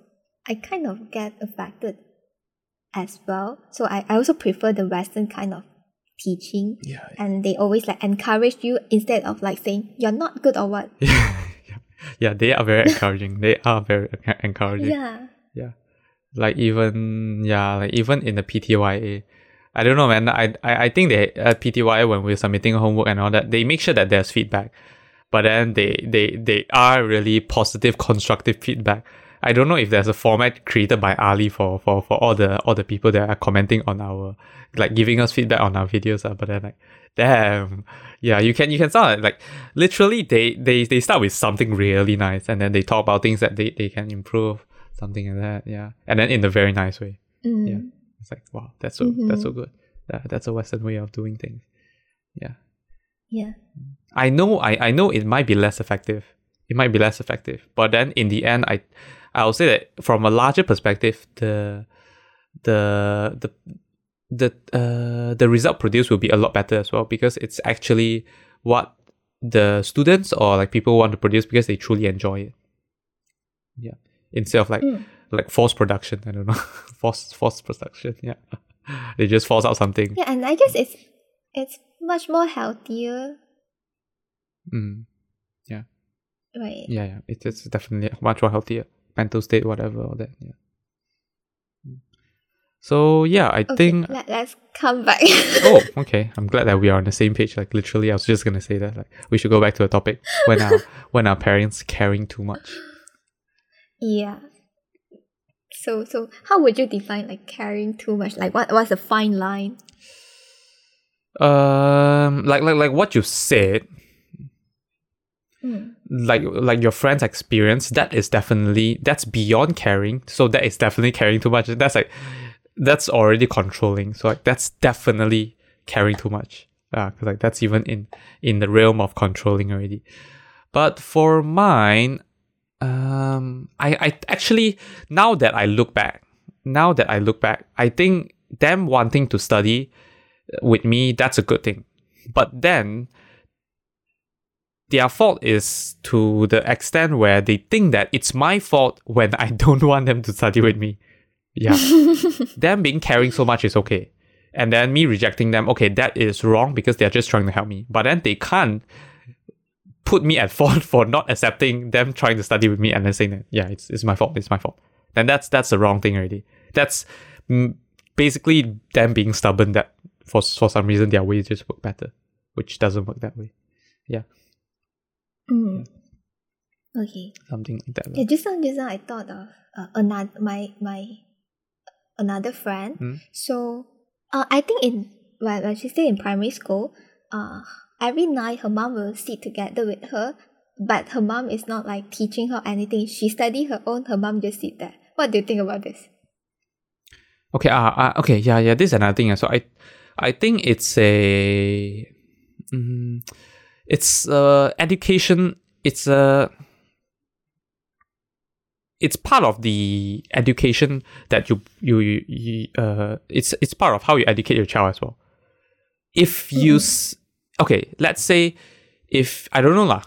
I kind of get affected as well. So I, I also prefer the Western kind of teaching. Yeah. and they always like encourage you instead of like saying you're not good or what. yeah. [LAUGHS] Yeah, they are very encouraging. They are very encouraging. Yeah. Yeah. Like even yeah, like even in the PTYA, I don't know, man. I I, I think they uh, at PTYA when we're submitting homework and all that, they make sure that there's feedback, but then they they they are really positive, constructive feedback. I don't know if there's a format created by Ali for for for all the all the people that are commenting on our like giving us feedback on our videos. Uh, but then like damn yeah you can you can start like literally they they they start with something really nice and then they talk about things that they, they can improve something like that yeah and then in a very nice way Mm. yeah it's like wow that's so that's so good that, that's a western way of doing things yeah Yeah. I know I, I know it might be less effective. It might be less effective. But then in the end i i'll say that from a larger perspective the the the the uh the result produced will be a lot better as well because it's actually what the students or like people want to produce because they truly enjoy it. Yeah. Instead of like Mm. like forced production i don't know [LAUGHS] forced forced production yeah. [LAUGHS] They just force out something. Yeah, and I guess it's it's much more healthier, Mm. right? Yeah, yeah. It is definitely much more healthier. Mental state, whatever, all that. Yeah. Mm. So yeah, I Okay, think let, let's come back. [LAUGHS] oh, [LAUGHS] okay. I'm glad that we are on the same page. Like literally, I was just gonna say that. Like we should go back to the topic when our [LAUGHS] when our parents caring too much. yeah. So so how would you define like caring too much? Like what what's the fine line? Um, like like like what you said, Mm. like like your friend's experience. That is definitely that's beyond caring. So that is definitely caring too much. That's like that's already controlling. So like that's definitely caring too much. Yeah, because like that's even in in the realm of controlling already. But for mine, um, I I actually now that I look back, now that I look back, I think them wanting to study with me that's a good thing. But then their fault is to the extent where they think that it's my fault when I [LAUGHS] don't want them to study with me. Yeah [LAUGHS] them being caring so much is okay. And then me rejecting them, okay, that is wrong because they're just trying to help me. But then they can't put me at [LAUGHS] fault for not accepting them trying to study with me and then saying that, yeah, it's, it's my fault, it's my fault. Then that's that's the wrong thing already. That's basically them being stubborn that for for some reason their way just work better, which doesn't work that way. Mm. Okay. Something like that. Yeah, just now, just now I thought of uh, another my my another friend. Hmm. So uh, I think in when, when she's still in primary school, uh, every night her mom will sit together with her, but her mom is not like teaching her anything. She study her own. Her mom just sit there. What do you think about this? Okay, uh, uh okay, yeah, yeah. This is another thing. So I, I think it's a, mm, it's uh education. It's a, it's part of the education that you you, you, you uh it's it's part of how you educate your child as well. If you s okay, let's say if I don't know lah,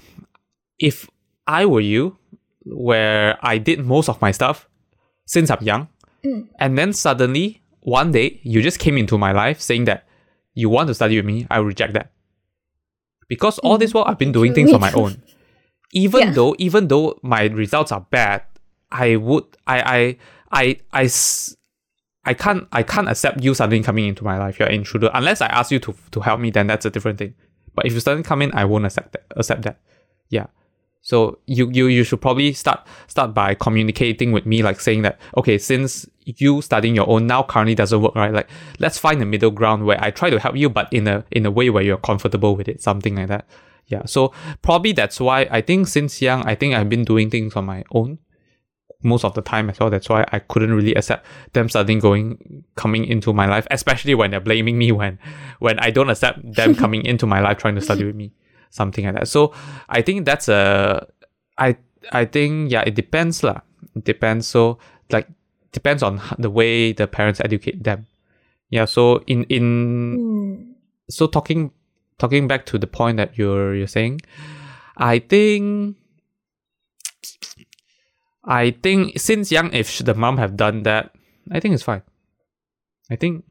if I were you, where I did most of my stuff since I'm young, Mm. and then suddenly one day you just came into my life saying that you want to study with me, I reject that. Because all this mm. while I've been doing things on my own. [LAUGHS] Even Yeah. though even though my results are bad, I would I I I I can't I can't accept you suddenly coming into my life. You're an intruder. Unless I ask you to to help me, then that's a different thing. But if you suddenly come in, I won't accept that accept that. So you you you should probably start start by communicating with me, like saying that okay, since you studying your own now currently doesn't work, right? Like let's find a middle ground where I try to help you, but in a in a way where you're comfortable with it, something like that. Yeah. So probably that's why I think since young, I think I've been doing things on my own most of the time as well. That's why I couldn't really accept them suddenly going coming into my life, especially when they're blaming me when when I don't accept them [LAUGHS] coming into my life trying to study with me. Something like that. So I think that's a I I think yeah, it depends lah. It depends. So like depends on the way the parents educate them. Yeah. So in in Mm. so talking talking back to the point that you're you're saying, I think I think since young, if the mom have done that, I think it's fine. I think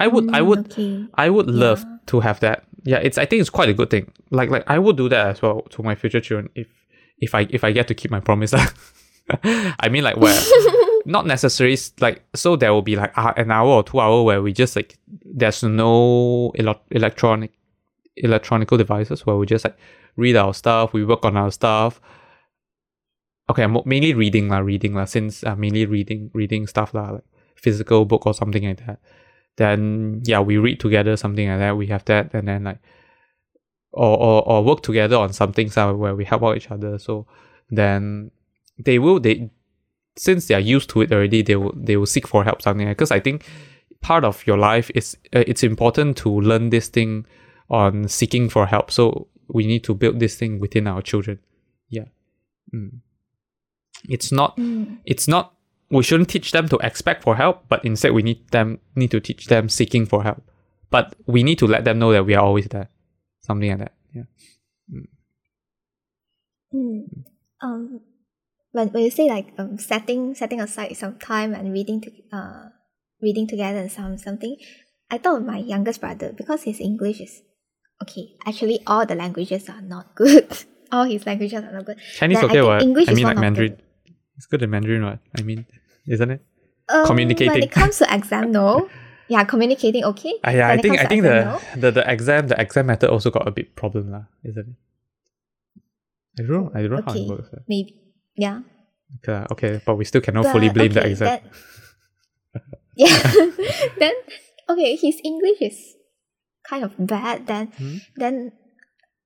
I would I Mm, would Okay. I would love Yeah. to have that. Yeah, it's I think it's quite a good thing. Like like I would do that as well to my future children if if I if I get to keep my promise. [LAUGHS] I mean like where [LAUGHS] not necessarily like so there will be like uh, an hour or two hour where we just like there's no ele- electronic electronical devices where we just like read our stuff, we work on our stuff. Okay, mo- mainly reading lah, reading lah. Since uh, mainly reading, reading stuff lah, like physical book or something like that. Then yeah, we read together something like that. We have that, and then like, or or, or work together on something some where we help out each other. So then they will they since they are used to it already, they will they will seek for help something because I think part of your life is uh, it's important to learn this thing on seeking for help. So we need to build this thing within our children. Yeah. Mm. It's not Mm. it's not we shouldn't teach them to expect for help, but instead we need them need to teach them seeking for help. But we need to let them know that we are always there. Something like that. Yeah. Mm. Um, when when you say like um setting setting aside some time and reading to uh reading together and some something, I thought of my youngest brother because his English is okay. Actually, all the languages are not good. [LAUGHS] all his languages are not good. Chinese Then okay, what? English I is mean, like Mandarin. It's good in Mandarin, what? I mean, isn't it? Um, When it comes to exam, no. [LAUGHS] Yeah, communicating okay. Ah, yeah, When I think I think exam, the, no. the the exam the exam method also got a bit problem lah, isn't it? I don't know. I don't know how Okay. it works. uh. maybe yeah. Okay, okay, but we still cannot But, fully blame the exam. then- [LAUGHS] yeah. [LAUGHS] then okay, his English is kind of bad. Then Hmm? then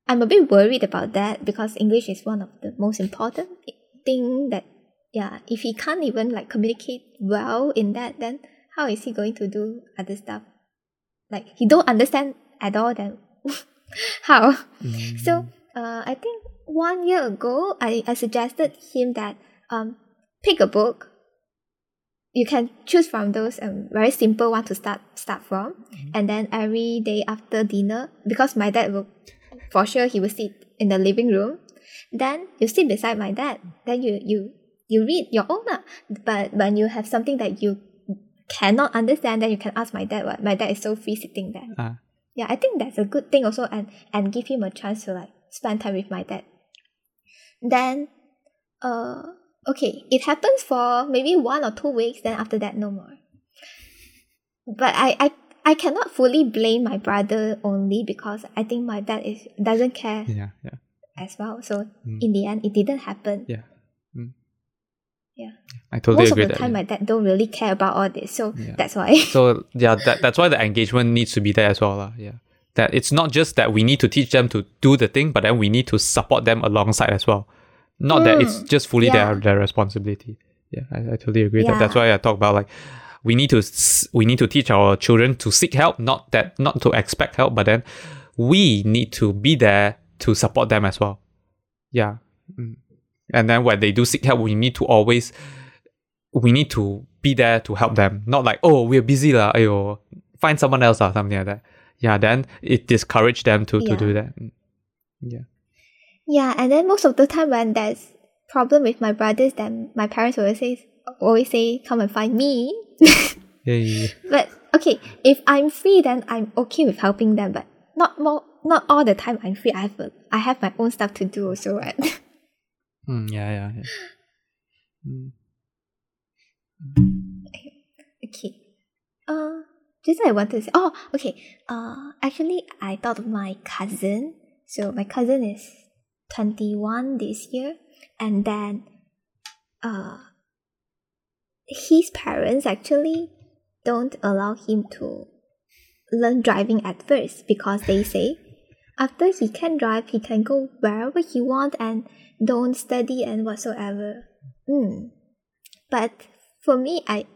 I'm a bit worried about that because English is one of the most important thing that yeah. If he can't even like communicate well in that, then how is he going to do other stuff? Like he don't understand at all. Then [LAUGHS] how? Mm. So uh, I think one year ago, I, I suggested him that um, pick a book. You can choose from those um, very simple one to start start from, and then every day after dinner, because my dad will, for sure he will sit in the living room. Then you sit beside my dad. Then you you you read your own lah. But when you have something that you cannot understand, then you can ask my dad. What my dad is so free sitting there. Ah. Yeah, I think that's a good thing also, and and give him a chance to like spend time with my dad. Then, uh, okay, it happens for maybe one or two weeks. Then after that, no more. But I I I cannot fully blame my brother only because I think my dad is doesn't care yeah, yeah, as well. So Mm. in the end, it didn't happen. yeah. Mm. Yeah. I totally Most of agree the that. time, yeah. my dad don't really care about all this. So Yeah. that's why. So yeah, that, that's why the engagement needs to be there as well. lah. Yeah. That it's not just that we need to teach them to do the thing, but then we need to support them alongside as well. Not that it's Mm, just fully their yeah. their responsibility. Yeah, I, I totally agree. That, that's why I talk about like we need to s- we need to teach our children to seek help, not that not to expect help, but then we need to be there to support them as well. Yeah. Mm. And then when they do seek help, we need to always we need to be there to help them. Not like, oh, we're busy lah, ayo, find someone else or something like that. Yeah, then it discourage them to, to do that. Mm. Yeah. Yeah, and then most of the time when there's problem with my brothers, then my parents always say always say come and find me. [LAUGHS] Yeah, yeah, yeah. but okay, if I'm free, then I'm okay with helping them. But not more, not all the time I'm free. I have I have my own stuff to do also, right? [LAUGHS] Mm, yeah, yeah, yeah. [GASPS] Mm. okay. Uh, just I wanted to say. Oh, okay. Uh, actually, I thought of my cousin. So my cousin is twenty one this year, and then, uh, his parents actually don't allow him to learn driving at first because they say after he can drive, he can go wherever he want and don't study and whatsoever. Mm. But for me, I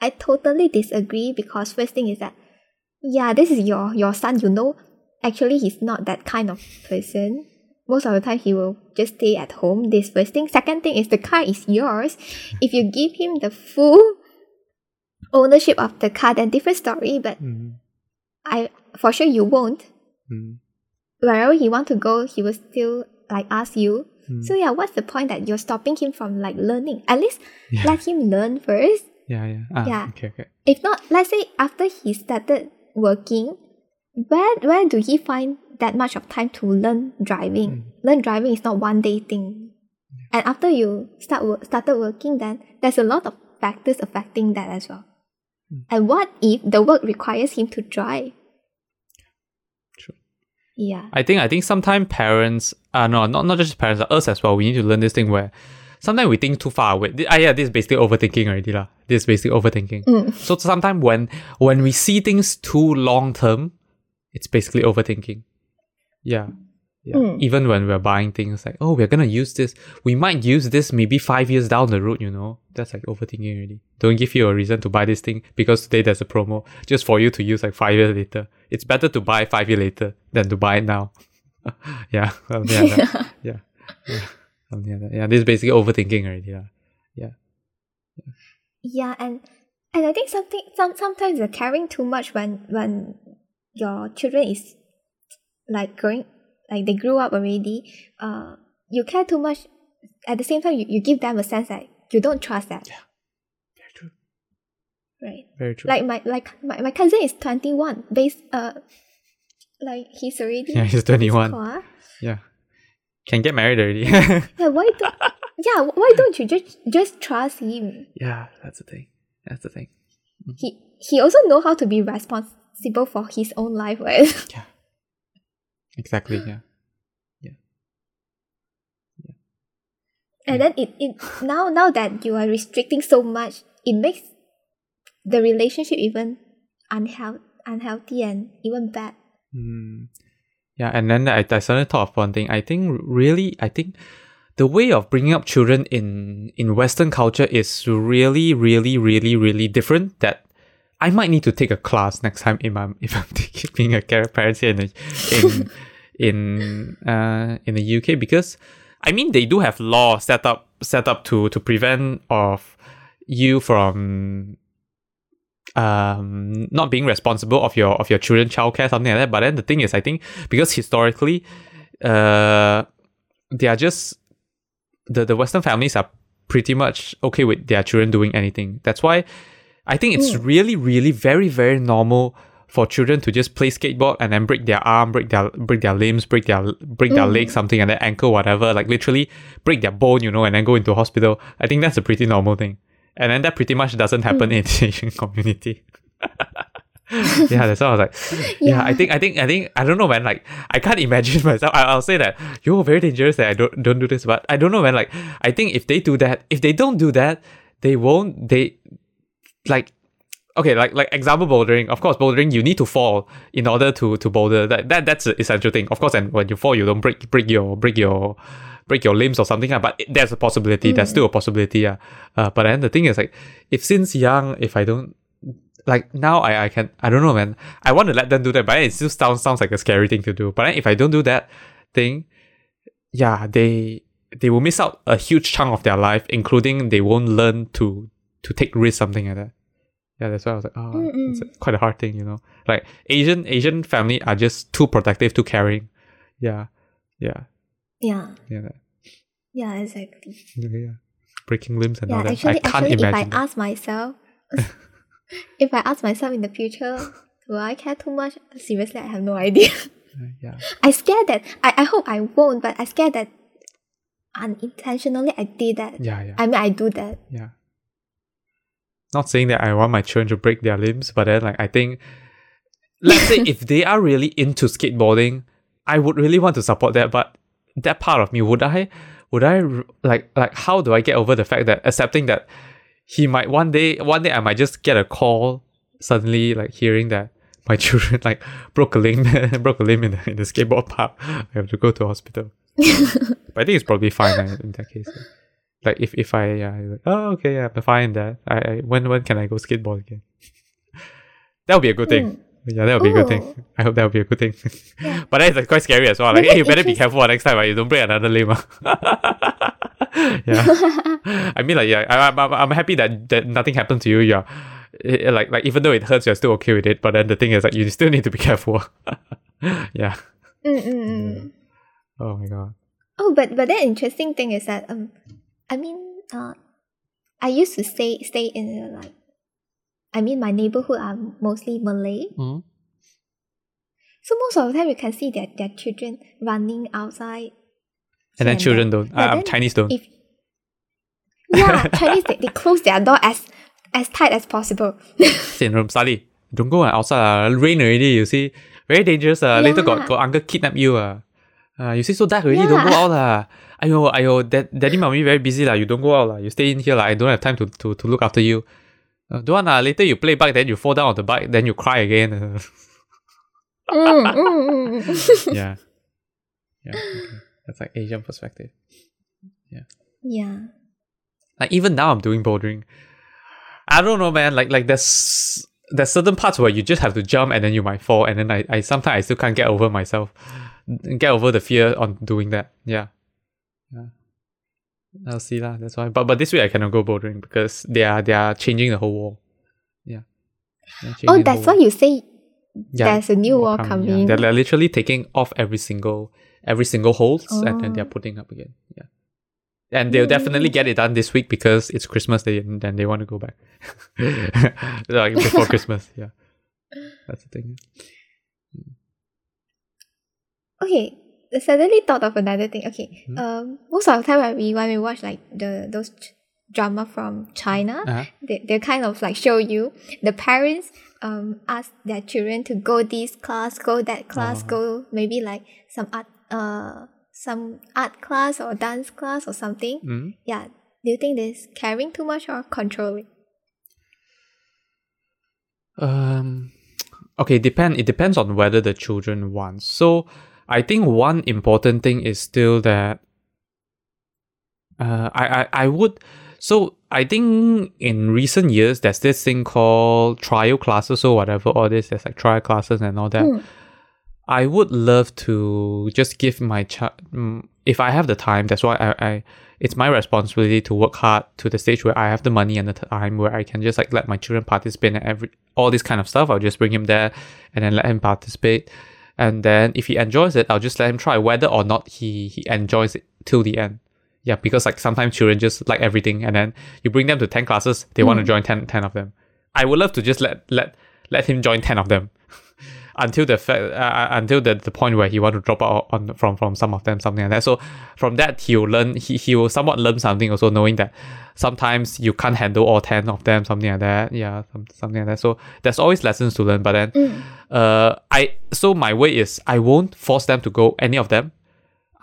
I totally disagree because first thing is that yeah, this is your your son. You know, actually he's not that kind of person. Most of the time, he will just stay at home. This first thing. Second thing is the car is yours. If you give him the full ownership of the car, then different story. But Mm, I for sure you won't. mm, Wherever he want to go, he will still like ask you. mm. So yeah, what's the point that you're stopping him from like learning? At least Yeah. let him learn first. yeah, yeah. Ah, Yeah. Okay, okay. If not, let's say after he started working, where where do he find that much of time to learn driving? Learn driving is not one day thing. And after you start wo- started working, then there's a lot of factors affecting that as well. And what if the work requires him to drive? Yeah. I think I think sometimes parents uh no not not just parents us as well we need to learn this thing where sometimes we think too far away. Ah yeah, this is basically overthinking already lah. This is basically overthinking. Mm. So sometimes when when we see things too long term, it's basically overthinking. Yeah. Yeah. Mm. Even when we're buying things like, oh, we're gonna use this. We might use this maybe five years down the road, you know. That's like overthinking already. Don't give you a reason to buy this thing because today there's a promo just for you to use like five years later. It's better to buy five years later than to buy it now. [LAUGHS] yeah. something like that. [LAUGHS] yeah. Yeah. Something like that. Yeah. This is basically overthinking already. Yeah. Yeah. Yeah, and and I think something some sometimes you're caring too much when when your children is like growing like they grew up already. Uh, you care too much. At the same time, you, you give them a sense that you don't trust that. Very true. right? Very true. Like my like my, my cousin is twenty one. Based uh, like he's already yeah, he's 21. Car. Yeah. Can get married already. [LAUGHS] Yeah, why don't yeah why don't you just just trust him? yeah, that's the thing. That's the thing. He he also know how to be responsible for his own life, right? Yeah. Exactly. Yeah. [GASPS] Yeah. yeah. And then it, it now now that you are restricting so much, it makes the relationship even unhealthy unhealthy and even bad. Mm. Yeah, and then I, I suddenly thought of one thing. I think really, I think the way of bringing up children in in Western culture is really, really, really, really different. That I might need to take a class next time if I'm if I'm [LAUGHS] being a care parent here in the, in in uh in the UK because I mean they do have law set up set up to to prevent of you from um not being responsible of your of your children childcare something like that. But then the thing is i think because historically uh they are just the the western families are pretty much okay with their children doing anything. That's why i think it's hmm. really really very very normal for children to just play skateboard and then break their arm break their break their limbs break their break their hmm. leg something and their ankle whatever like literally break their bone you know and then go into hospital i think that's a pretty normal thing and then that pretty much doesn't happen hmm. in the Asian [LAUGHS] community. yeah, that's why I was like, [LAUGHS] yeah. Yeah. I think, I think, I think, I don't know, man. Like, I can't imagine [LAUGHS] myself. I, I'll say that you're very dangerous that I don't don't do this, but I don't know, man. Like, I think if they do that, if they don't do that, they won't. They like. Okay, like like example bouldering. Of course, bouldering you need to fall in order to to boulder. That that that's the essential thing. Of course, and when you fall, you don't break break your break your break your limbs or something. ah, But it- there's a possibility. There's still a possibility. Yeah. Uh, but then the thing is like, if since young, if I don't like now, I I can I don't know, man. I want to let them do that, but it still sounds sounds like a scary thing to do. But then if I don't do that thing, yeah, they they will miss out a huge chunk of their life, including they won't learn to to take risks, something like that. Yeah, that's why I was like, oh, it's quite a hard thing, you know. Like Asian Asian family are just too protective, too caring. Yeah, yeah, Yeah, yeah, yeah, exactly. yeah. Breaking limbs and all that. actually, I can't actually, if I ask myself, [LAUGHS] if I ask myself in the future, will I care too much? Seriously, I have no idea. [LAUGHS] yeah, I scared that I, I hope I won't, but I scared that unintentionally I did that. yeah, yeah. I mean, I do that. Yeah. Not saying that I want my children to break their limbs, but then like I think let's say if they are really into skateboarding, I would really want to support that. But that part of me, would I would I like like how do I get over the fact that accepting that he might one day one day I might just get a call suddenly like hearing that my [LAUGHS] children like broke a limb [LAUGHS] broke a limb in the, in the skateboard park. I have to go to hospital. [LAUGHS] but I think it's probably fine uh, in that case. Like if, if I yeah like, oh okay yeah I'm fine that I, I when when can I go skateboard again? [LAUGHS] that would be a good thing. Yeah, that would be a good thing. I hope that would be a good thing. [LAUGHS] Yeah. but that is like, quite scary as well. Like, hey, you better be careful next time. Right? You don't break another limb. ah. [LAUGHS] yeah. I mean, like, yeah, I, I'm, I'm I'm happy that, that nothing happened to you. Yeah. Eh, like, like even though it hurts, you're still okay with it. But then the thing is, like, you still need to be careful. yeah. Mm-mm. Oh my god. Oh, but but the interesting thing is that um, I mean uh, I used to stay stay in like, I mean my neighborhood are mostly Malay, Mhm. so most of the time you can see their their children running outside. And then children there. don't. Uh, then Chinese don't. If yeah, [LAUGHS] Chinese they, they close their door as as tight as possible. [LAUGHS] Room, study. Don't go outside. Uh. Rain already, you see. Very dangerous. Uh. Later got, got uncle kidnap you. Uh. Uh, you see so dark already, don't go Yeah. out. Uh. Ayo, ayo, dad, daddy, mommy very busy. lah. You don't go out. lah. You stay in here. lah. I don't have time to, to, to look after you. Uh, don't want, later you play bike, then you fall down on the bike, then you cry again. [LAUGHS] Mm, mm, mm, yeah. Yeah. Okay. That's like Asian perspective. yeah. Yeah. Like even now I'm doing bouldering. I don't know, man. Like like there's there's certain parts where you just have to jump and then you might fall, and then I, I sometimes I still can't get over myself, get over the fear on doing that. Yeah. I'll see lah. That's why. But but this week I cannot go bouldering because they are they are changing the whole wall. Yeah. Oh, that's why you say yeah, there's a new wall yeah. coming. They're literally taking off every single every single holes and then they're Oh. putting up again. Yeah. And they'll definitely get it done this week because it's Christmas Day and then they want to go back. [LAUGHS] like before [LAUGHS] Christmas, yeah. That's the thing. Okay, suddenly thought of another thing. Okay, Hmm? um, most of the time when we when we watch like the those ch- drama from China, Uh-huh. they they kind of like show you the parents um ask their children to go this class, go that class, Oh. go maybe like some art uh some art class or dance class or something. Mm. Yeah, do you think this caring too much or controlling? Um, okay, depend. It depends on whether the children want. So, I think one important thing is still that. Uh, I, I I would. So I think in recent years there's this thing called trial classes or whatever. All this there's like trial classes and all that. Hmm. I would love to just give my child, mm, if I have the time, that's why I, I, it's my responsibility to work hard to the stage where I have the money and the time where I can just like let my children participate in every, all this kind of stuff. I'll just bring him there and then let him participate. And then if he enjoys it, I'll just let him try whether or not he, he enjoys it till the end. Yeah, because like sometimes children just like everything and then you bring them to 10 classes, they want to hmm. join 10, 10 of them. I would love to just let, let, let him join 10 of them until the fa- uh, until the, the point where he want to drop out on from from some of them something like that. So from that he will learn he, he will somewhat learn something also knowing that sometimes you can't handle all 10 of them something like that. Yeah some, something like that. So there's always lessons to learn but then uh i so my way is i won't force them to go any of them.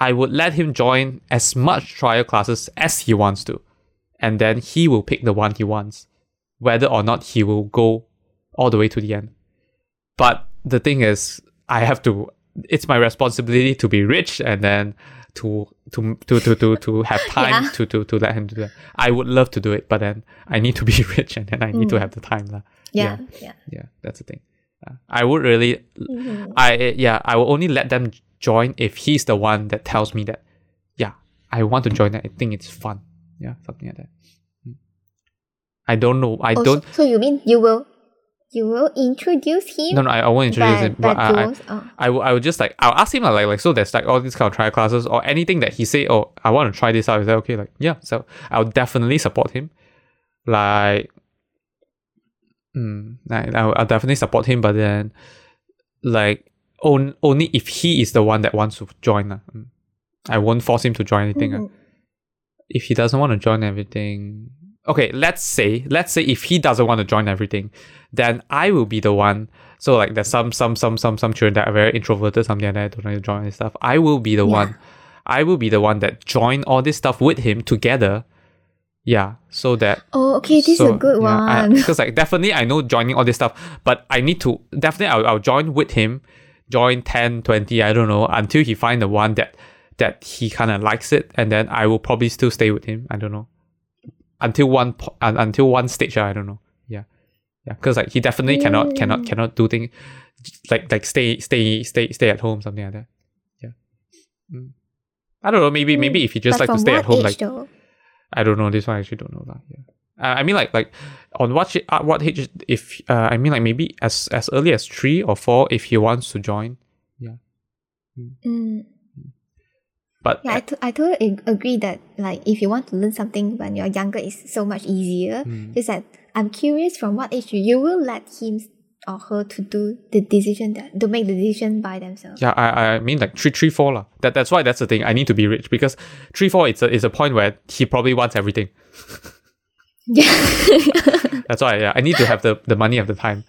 I would let him join as much trial classes as he wants to. And then he will pick the one he wants whether or not he will go all the way to the end. But the thing is, I have to. It's my responsibility to be rich and then to to to to to, to have [LAUGHS] time Yeah. to, to to let him do that. I would love to do it, but then I need to be [LAUGHS] rich and then I need to have the time, lah. Yeah, yeah. Yeah, that's the thing. Uh, I would really, Mhm. I yeah, I will only let them join if he's the one that tells me that, yeah, I want to join that. I think it's fun. Yeah, something like that. Mm. I don't know. I Oh, don't. So you mean you will you will introduce him? No, no, I, I won't introduce by, him. But I, I. Oh. I would I would just like I'll ask him like, like like so there's like all these kind of trial classes or anything that he say oh I want to try this out is that okay like yeah so I'll definitely support him like mm, I, I'll, I'll definitely support him but then like on, only if he is the one that wants to join. Mm. I won't force him to join anything ah. Mhm. if he doesn't want to join everything okay let's say let's say if he doesn't want to join everything then i will be the one so like there's some some some some some children that are very introverted something like that don't want to join and stuff i will be the Yeah. one i will be the one that join all this stuff with him together yeah so that Oh, okay, this is a good one. [LAUGHS] because like definitely I know joining all this stuff, but I need to definitely I'll, I'll join with him, join 10, 20, I don't know, until he find the one that that he kind of likes it, and then I will probably still stay with him. I don't know until one po- un- until one stage. ah, I don't know. Yeah, yeah, because like he definitely cannot cannot Mm. cannot do things like like stay stay stay stay at home something like that. Yeah. Mm. I don't know. Maybe maybe if he just But like to stay at home, like though? I don't know. This one I actually don't know that. Yeah. Uh, I mean, like, like on what shi- uh, what age? If uh, I mean, like maybe as as early as three or four, if he wants to join. yeah. Mm. But Yeah, I, t- I totally agree that like if you want to learn something when you're younger, it's so much easier. Mm. Just that I'm curious from what age you will let him or her to do the decision that to make the decision by themselves. yeah, I I mean like three three four lah. That that's why that's the thing. I need to be rich because three four it's a is a point where he probably wants everything. [LAUGHS] Yeah. [LAUGHS] That's why yeah, I need to have the, the money at the time.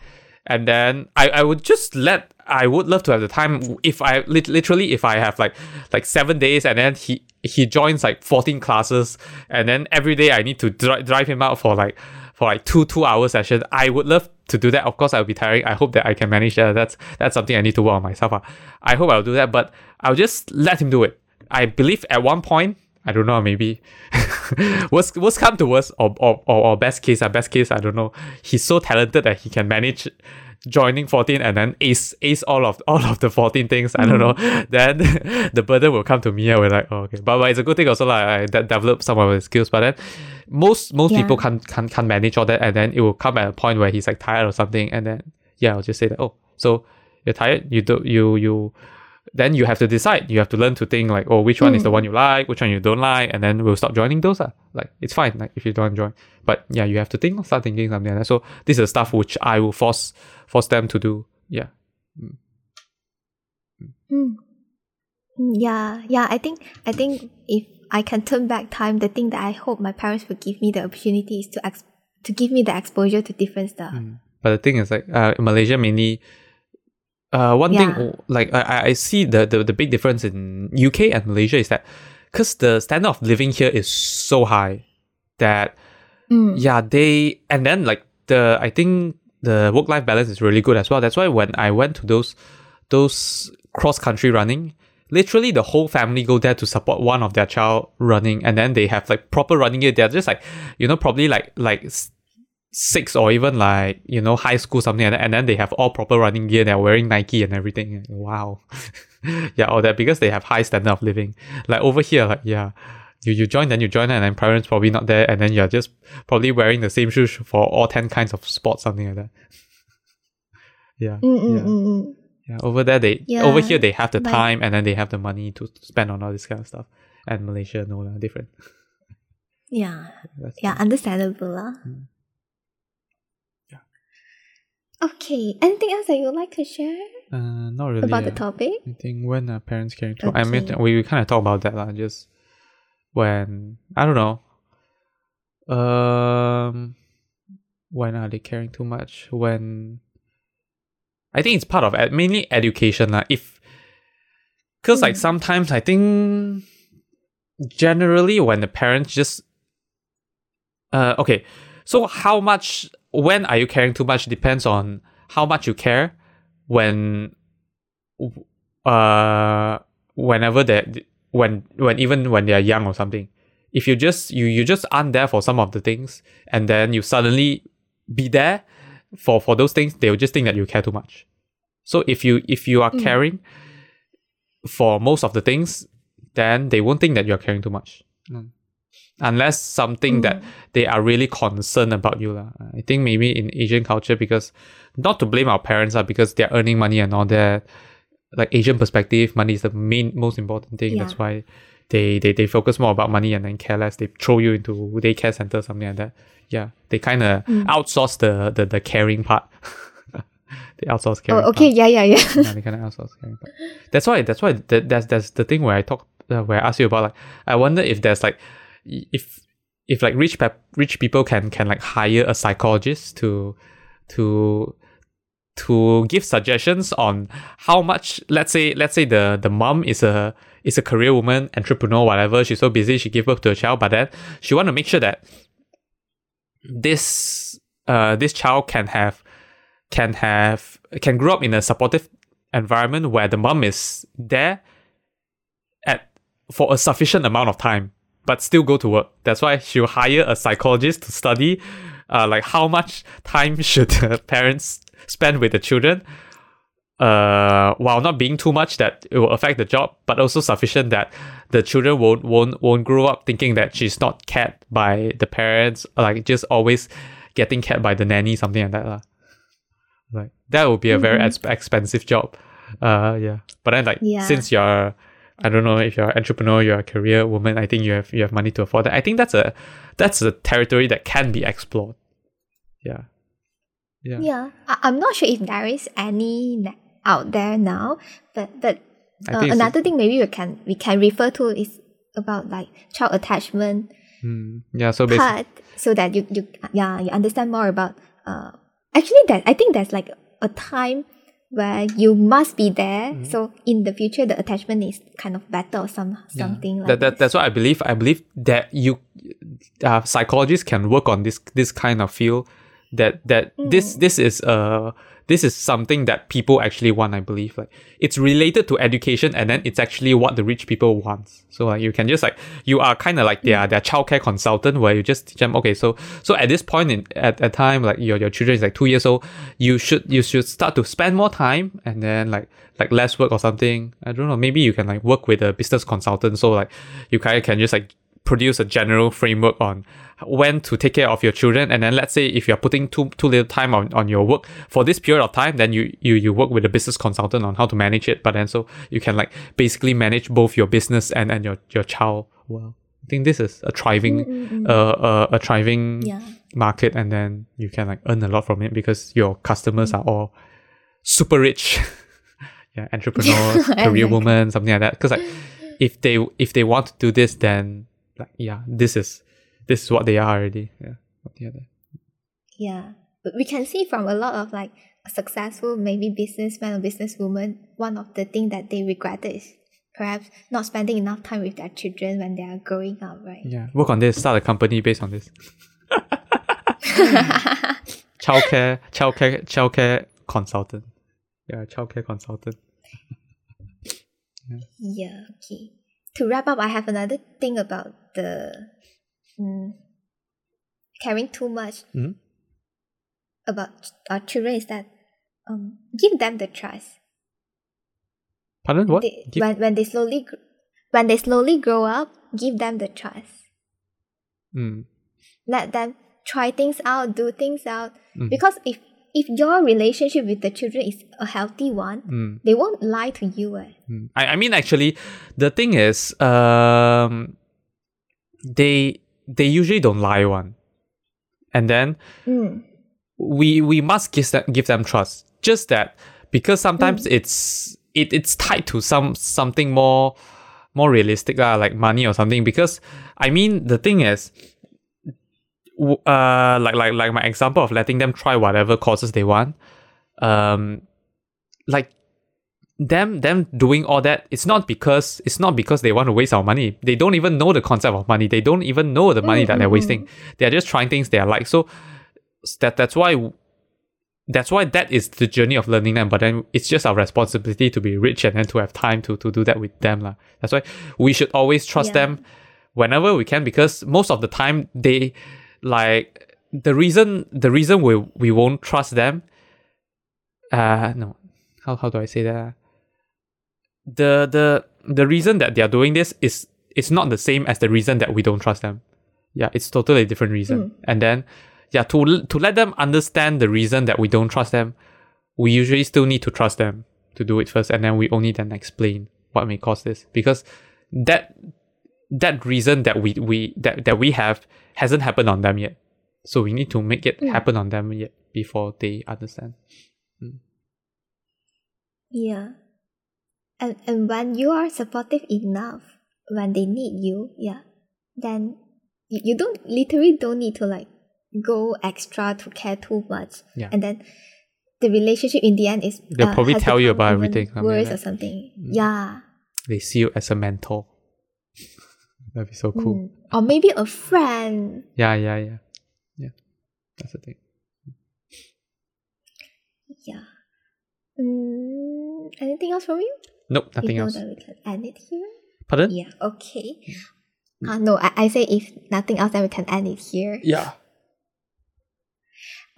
And then I, I would just let I would love to have the time if I literally if I have like like seven days and then he he joins like 14 classes and then every day I need to dri- drive him out for like for like two two hour sessions. I would love to do that. Of course I'll be tiring. I hope that I can manage that. That's that's something I need to work on myself. I hope I'll do that, but I'll just let him do it. I believe at one point, I don't know, maybe [LAUGHS] worst worst come to worst or or, or, or best case, uh, best case, I don't know. He's so talented that he can manage joining 14 and then ace ace all of all of the 14 things. I don't know. [LAUGHS] Then [LAUGHS] the burden will come to me. I will like, oh, okay. But, but it's a good thing also like I de- develop some of his skills. But then most most Yeah. people can't, can't can't manage all that and then it will come at a point where he's like tired or something and then yeah, I'll just say that, oh, so you're tired, you do you you then you have to decide. You have to learn to think like, oh, which one is the Mm. one you like, which one you don't like, and then we'll stop joining those. Uh. Like it's fine, like if you don't join. But yeah, you have to think, start thinking something like that. So this is stuff which I will force force them to do. Yeah. Mm. Mm, Yeah, yeah. I think I think if I can turn back time, the thing that I hope my parents would give me the opportunity is to ex- to give me the exposure to different stuff. But the thing is like uh, Malaysia mainly uh one Yeah. thing like I I- see the, the the big difference in UK and Malaysia is that because the standard of living here is so high that Mm. yeah they and then like the I think the work life balance is really good as well. That's why when I went to those those cross country running, literally the whole family go there to support one of their child running, and then they have like proper running gear. They're just like you know probably like like six or even like you know high school something like that, and then they have all proper running gear. They're wearing Nike and everything. Wow, [LAUGHS] yeah, all that because they have high standard of living. Like over here, like yeah. You, you join then you join and then parents probably not there and then you're just probably wearing the same shoes for all 10 kinds of sports something like that [LAUGHS] yeah Mm, mm, yeah mm, mm. yeah, over there they Yeah, over here they have the but- time and then they have the money to spend on all this kind of stuff. And Malaysia no different. Yeah, [LAUGHS] That's yeah. Understandable. Mm. Okay. Anything else that you would like to share Uh, not really. about the topic? I think when are parents caring too. I mean, we, we kind of talk about that lah. Just when I don't know. Um, when are they caring too much? When I think it's part of ed- mainly education lah. If because like Mm. sometimes I think generally when the parents just uh okay, so how much when are you caring too much depends on how much you care when uh whenever they when when even when they're young or something. If you just you you just aren't there for some of the things and then you suddenly be there for for those things they'll just think that you care too much. So if you if you are Mm. caring for most of the things then they won't think that you're caring too much unless something that Mm. they are really concerned about you lah. i think maybe in asian culture because not to blame our parents lah, because they're earning money and all that like asian perspective money is the main most important thing that's why they, they they focus more about money and then care less they throw you into daycare center something like that yeah they kind of Mm. outsource the, the the caring part [LAUGHS] they outsource caring Oh, okay. part. Yeah, yeah, yeah. [LAUGHS] yeah, they kind of outsource caring part. that's why that's why that, that's that's the thing where i talk uh, where i ask you about like i wonder if there's like if if like rich pep- rich people can can like hire a psychologist to to to give suggestions on how much let's say let's say the the mom is a is a career woman entrepreneur whatever she's so busy she give birth to a child but then she want to make sure that this uh this child can have can have can grow up in a supportive environment where the mom is there at for a sufficient amount of time but still go to work that's why she'll hire a psychologist to study uh, like how much time [LAUGHS] should the parents spend with the children uh, while not being too much that it will affect the job, but also sufficient that the children won't won't won't grow up thinking that she's not cared by the parents, like just always getting cared by the nanny, something like that. lah. Like that would be a very Mhm. ex- expensive job. Uh yeah. But then like Yeah. since you're I don't know if you're an entrepreneur, you're a career woman, I think you have you have money to afford that. I think that's a that's a territory that can be explored. Yeah. Yeah. Yeah, I- I'm not sure if there is any out there now, but but uh, another thing maybe we can we can refer to is about like child attachment Mm, yeah, so basically so that you you yeah you understand more about uh actually that I think there's like a time where you must be there. Mm-hmm. So in the future, the attachment is kind of better or some something like that, that that's what I believe. I believe that you uh, psychologists can work on this this kind of feel That that this this is uh this is something that people actually want. I believe like it's related to education, and then it's actually what the rich people want. So like you can just like you are kind of like their their childcare consultant, where you just teach them. Okay, so so at this point in at a time like your your children is like two years old, you should you should start to spend more time, and then like like less work or something. I don't know. Maybe you can like work with a business consultant. So like you kind of can just like produce a general framework on when to take care of your children. And then let's say if you're putting too too little time on, on your work for this period of time then you, you you work with a business consultant on how to manage it. But then so you can like basically manage both your business and, and your, your child well. I think this is a thriving uh, uh, a thriving Yeah. market. And then you can like earn a lot from it because your customers are all super rich. [LAUGHS] Yeah entrepreneurs [LAUGHS] career women something like that. Because like [GASPS] if they if they want to do this then like yeah this is this is what they are already yeah that. Yeah. But we can see from a lot of like successful maybe businessmen or businesswomen, one of the things that they regretted is perhaps not spending enough time with their children when they are growing up, right? yeah work on this start a company based on this [LAUGHS] childcare childcare childcare consultant yeah childcare consultant Yeah, okay. To wrap up, I have another thing about the mm, caring too much Mhm. about our children is that um, give them the trust. pardon what They, Give- when, when they slowly gr- when they slowly grow up, give them the trust. Mm, Let them try things out, do things out. Mhm. Because if if your relationship with the children is a healthy one, mm. they won't lie to you. Eh. Mm. I, I mean actually the thing is um they they usually don't lie one and then Mm. we we must give them give them trust just that because sometimes it's it, it's tied to some something more more realistic lah, like money or something because I mean the thing is uh like like like my example of letting them try whatever courses they want. Um like them them doing all that it's not because it's not because they want to waste our money. They don't even know the concept of money. They don't even know the money that they're wasting. they're just trying things they are like. So that that's why that's why that is the journey of learning them. But then it's just our responsibility to be rich and then to have time to to do that with them lah. that's why we should always trust Yeah. them whenever we can because most of the time they like the reason the reason we we won't trust them uh no how how do i say that? The the the reason that they are doing this is it's not the same as the reason that we don't trust them. Yeah it's totally different reason. And then yeah to to let them understand the reason that we don't trust them we usually still need to trust them to do it first and then we only then explain what may cause this. Because that that reason that we we that, that we have hasn't happened on them yet so we need to make it happen on them yet before they understand Yeah. And and when you are supportive enough when they need you, yeah, then you, don't literally don't need to like go extra to care too much. Yeah. And then the relationship in the end is They'll uh, probably tell you about everything, Worse like or something. Yeah. they see you as a mentor that'd be so cool Mm. Or maybe a friend. yeah yeah yeah yeah that's the thing Yeah. Mm, anything else from you? nope nothing you know else that we can end it here. pardon Yeah. Okay. Uh, no, I, I say if nothing else, then we can end it here. yeah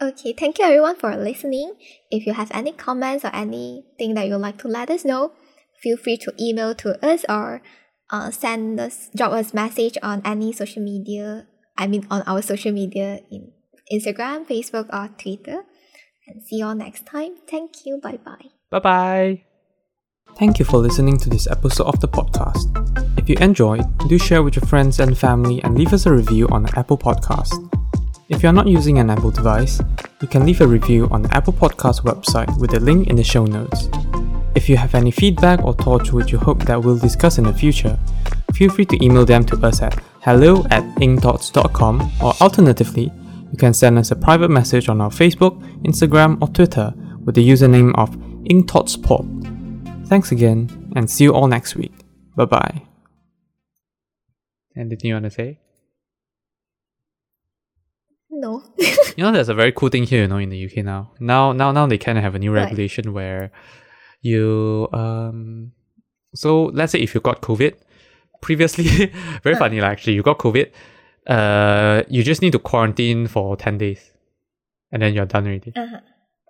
Okay, thank you everyone for listening. If you have any comments or anything that you'd like to let us know, feel free to email to us or uh, send us, drop us message on any social media. I mean, on our social media in Instagram, Facebook, or Twitter. And see you all next time. Thank you. Bye bye. Bye bye. Thank you for listening to this episode of the podcast. If you enjoyed, do share with your friends and family and leave us a review on the Apple Podcast. If you're not using an Apple device, you can leave a review on the Apple Podcast website with the link in the show notes. If you have any feedback or thoughts which you hope that we'll discuss in the future, feel free to email them to us at hello at ingthoughts.com or alternatively, you can send us a private message on our Facebook, Instagram, or Twitter with the username of ingthoughtspod. Thanks again, and see you all next week. Bye bye. Anything you want to say? No. [LAUGHS] You know, there's a very cool thing here, you know, in the UK now. Now, now, now they kind of have a new Right. regulation where you, um, so let's say if you got COVID, previously, [LAUGHS] very funny, like, actually, you got COVID, uh, you just need to quarantine for 10 days and then you're done already. uh-huh.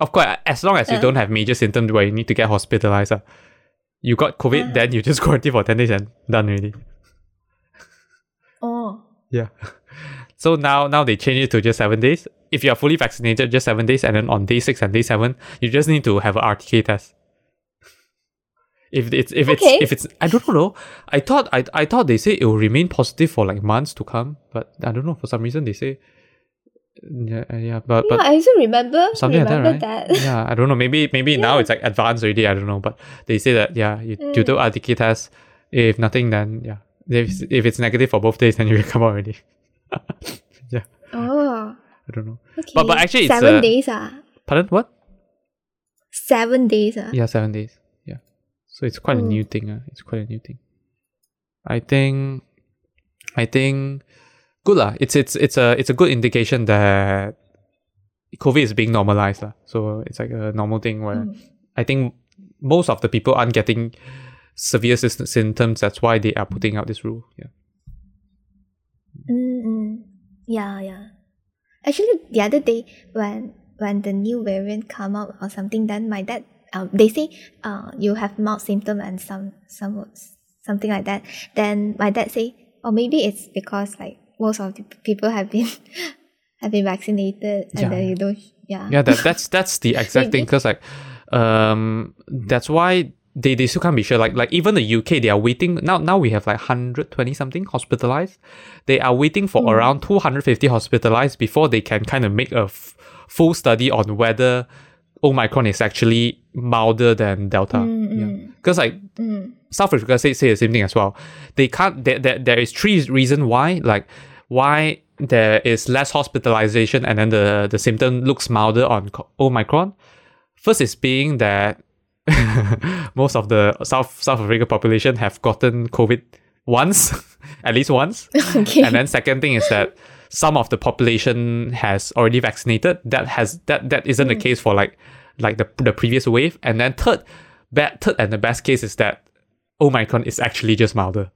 Of course, as long as you Uh. don't have major symptoms where you need to get hospitalized, uh, you got COVID, Uh. then you just [LAUGHS] quarantine for 10 days and done already. Oh. Yeah. [LAUGHS] So now now they change it to just seven days. If you are fully vaccinated, just seven days, and then on day six and day seven, you just need to have an RTK test. If it's if Okay. it's if it's I don't know. I thought I I thought they say it will remain positive for like months to come, but I don't know for some reason they say yeah yeah but yeah, but I also remember something like that, right? that. yeah, I don't know. Maybe maybe now it's like advanced already. I don't know, but they say that yeah, you, you Mm. do RTK test. If nothing, then yeah, if if it's negative for both days, then you come out already. [LAUGHS] yeah, Oh, I don't know. okay. But- but actually it's, seven uh, days ah, Pardon? What? seven days ah. Yeah, seven days. So it's quite a Mm. new thing. Uh. It's quite a new thing. I think, I think, good lah. It's it's it's a it's a good indication that COVID is being normalized lah. So it's like a normal thing where Mm. I think most of the people aren't getting severe symptoms. That's why they are putting out this rule. Yeah. Mm-mm. Yeah, yeah. Actually, the other day when when the new variant come out or something, then my dad, um, they say, uh, you have mild symptom and some some something like that. Then my dad say, oh, maybe it's because like most of the people have been [LAUGHS] have been vaccinated and Yeah, then you don't. Yeah. yeah that, that's that's the [LAUGHS] exact thing because like um that's why they, they still can't be sure like like even the uk they are waiting now now we have like 120 something hospitalized they are waiting for Mm. around 250 hospitalized before they can kind of make a f- full study on whether omicron is actually milder than delta Mm, mm, because like mm. South Africa say, say the same thing as well. They can't. There, there, there is three reason why, like why there is less hospitalization and then the the symptom looks milder on Omicron. First is being that [LAUGHS] most of the South South Africa population have gotten COVID once, [LAUGHS] at least once. [LAUGHS] Okay. And then second thing is that some of the population has already vaccinated. That has that that isn't the case for like like the the previous wave. And then third, bad third and the best case is that Omicron is actually just milder.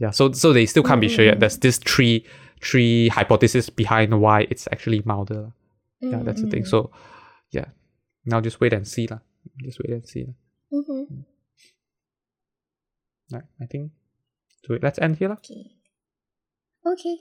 Yeah. So so they still can't be sure yet. There's this three three hypotheses behind why it's actually milder. Yeah, that's the thing. Mm, So yeah. Now just wait and see lah. Just wait and see. lah. mhm. Right. I think so let's end here. lah. Okay. Okay.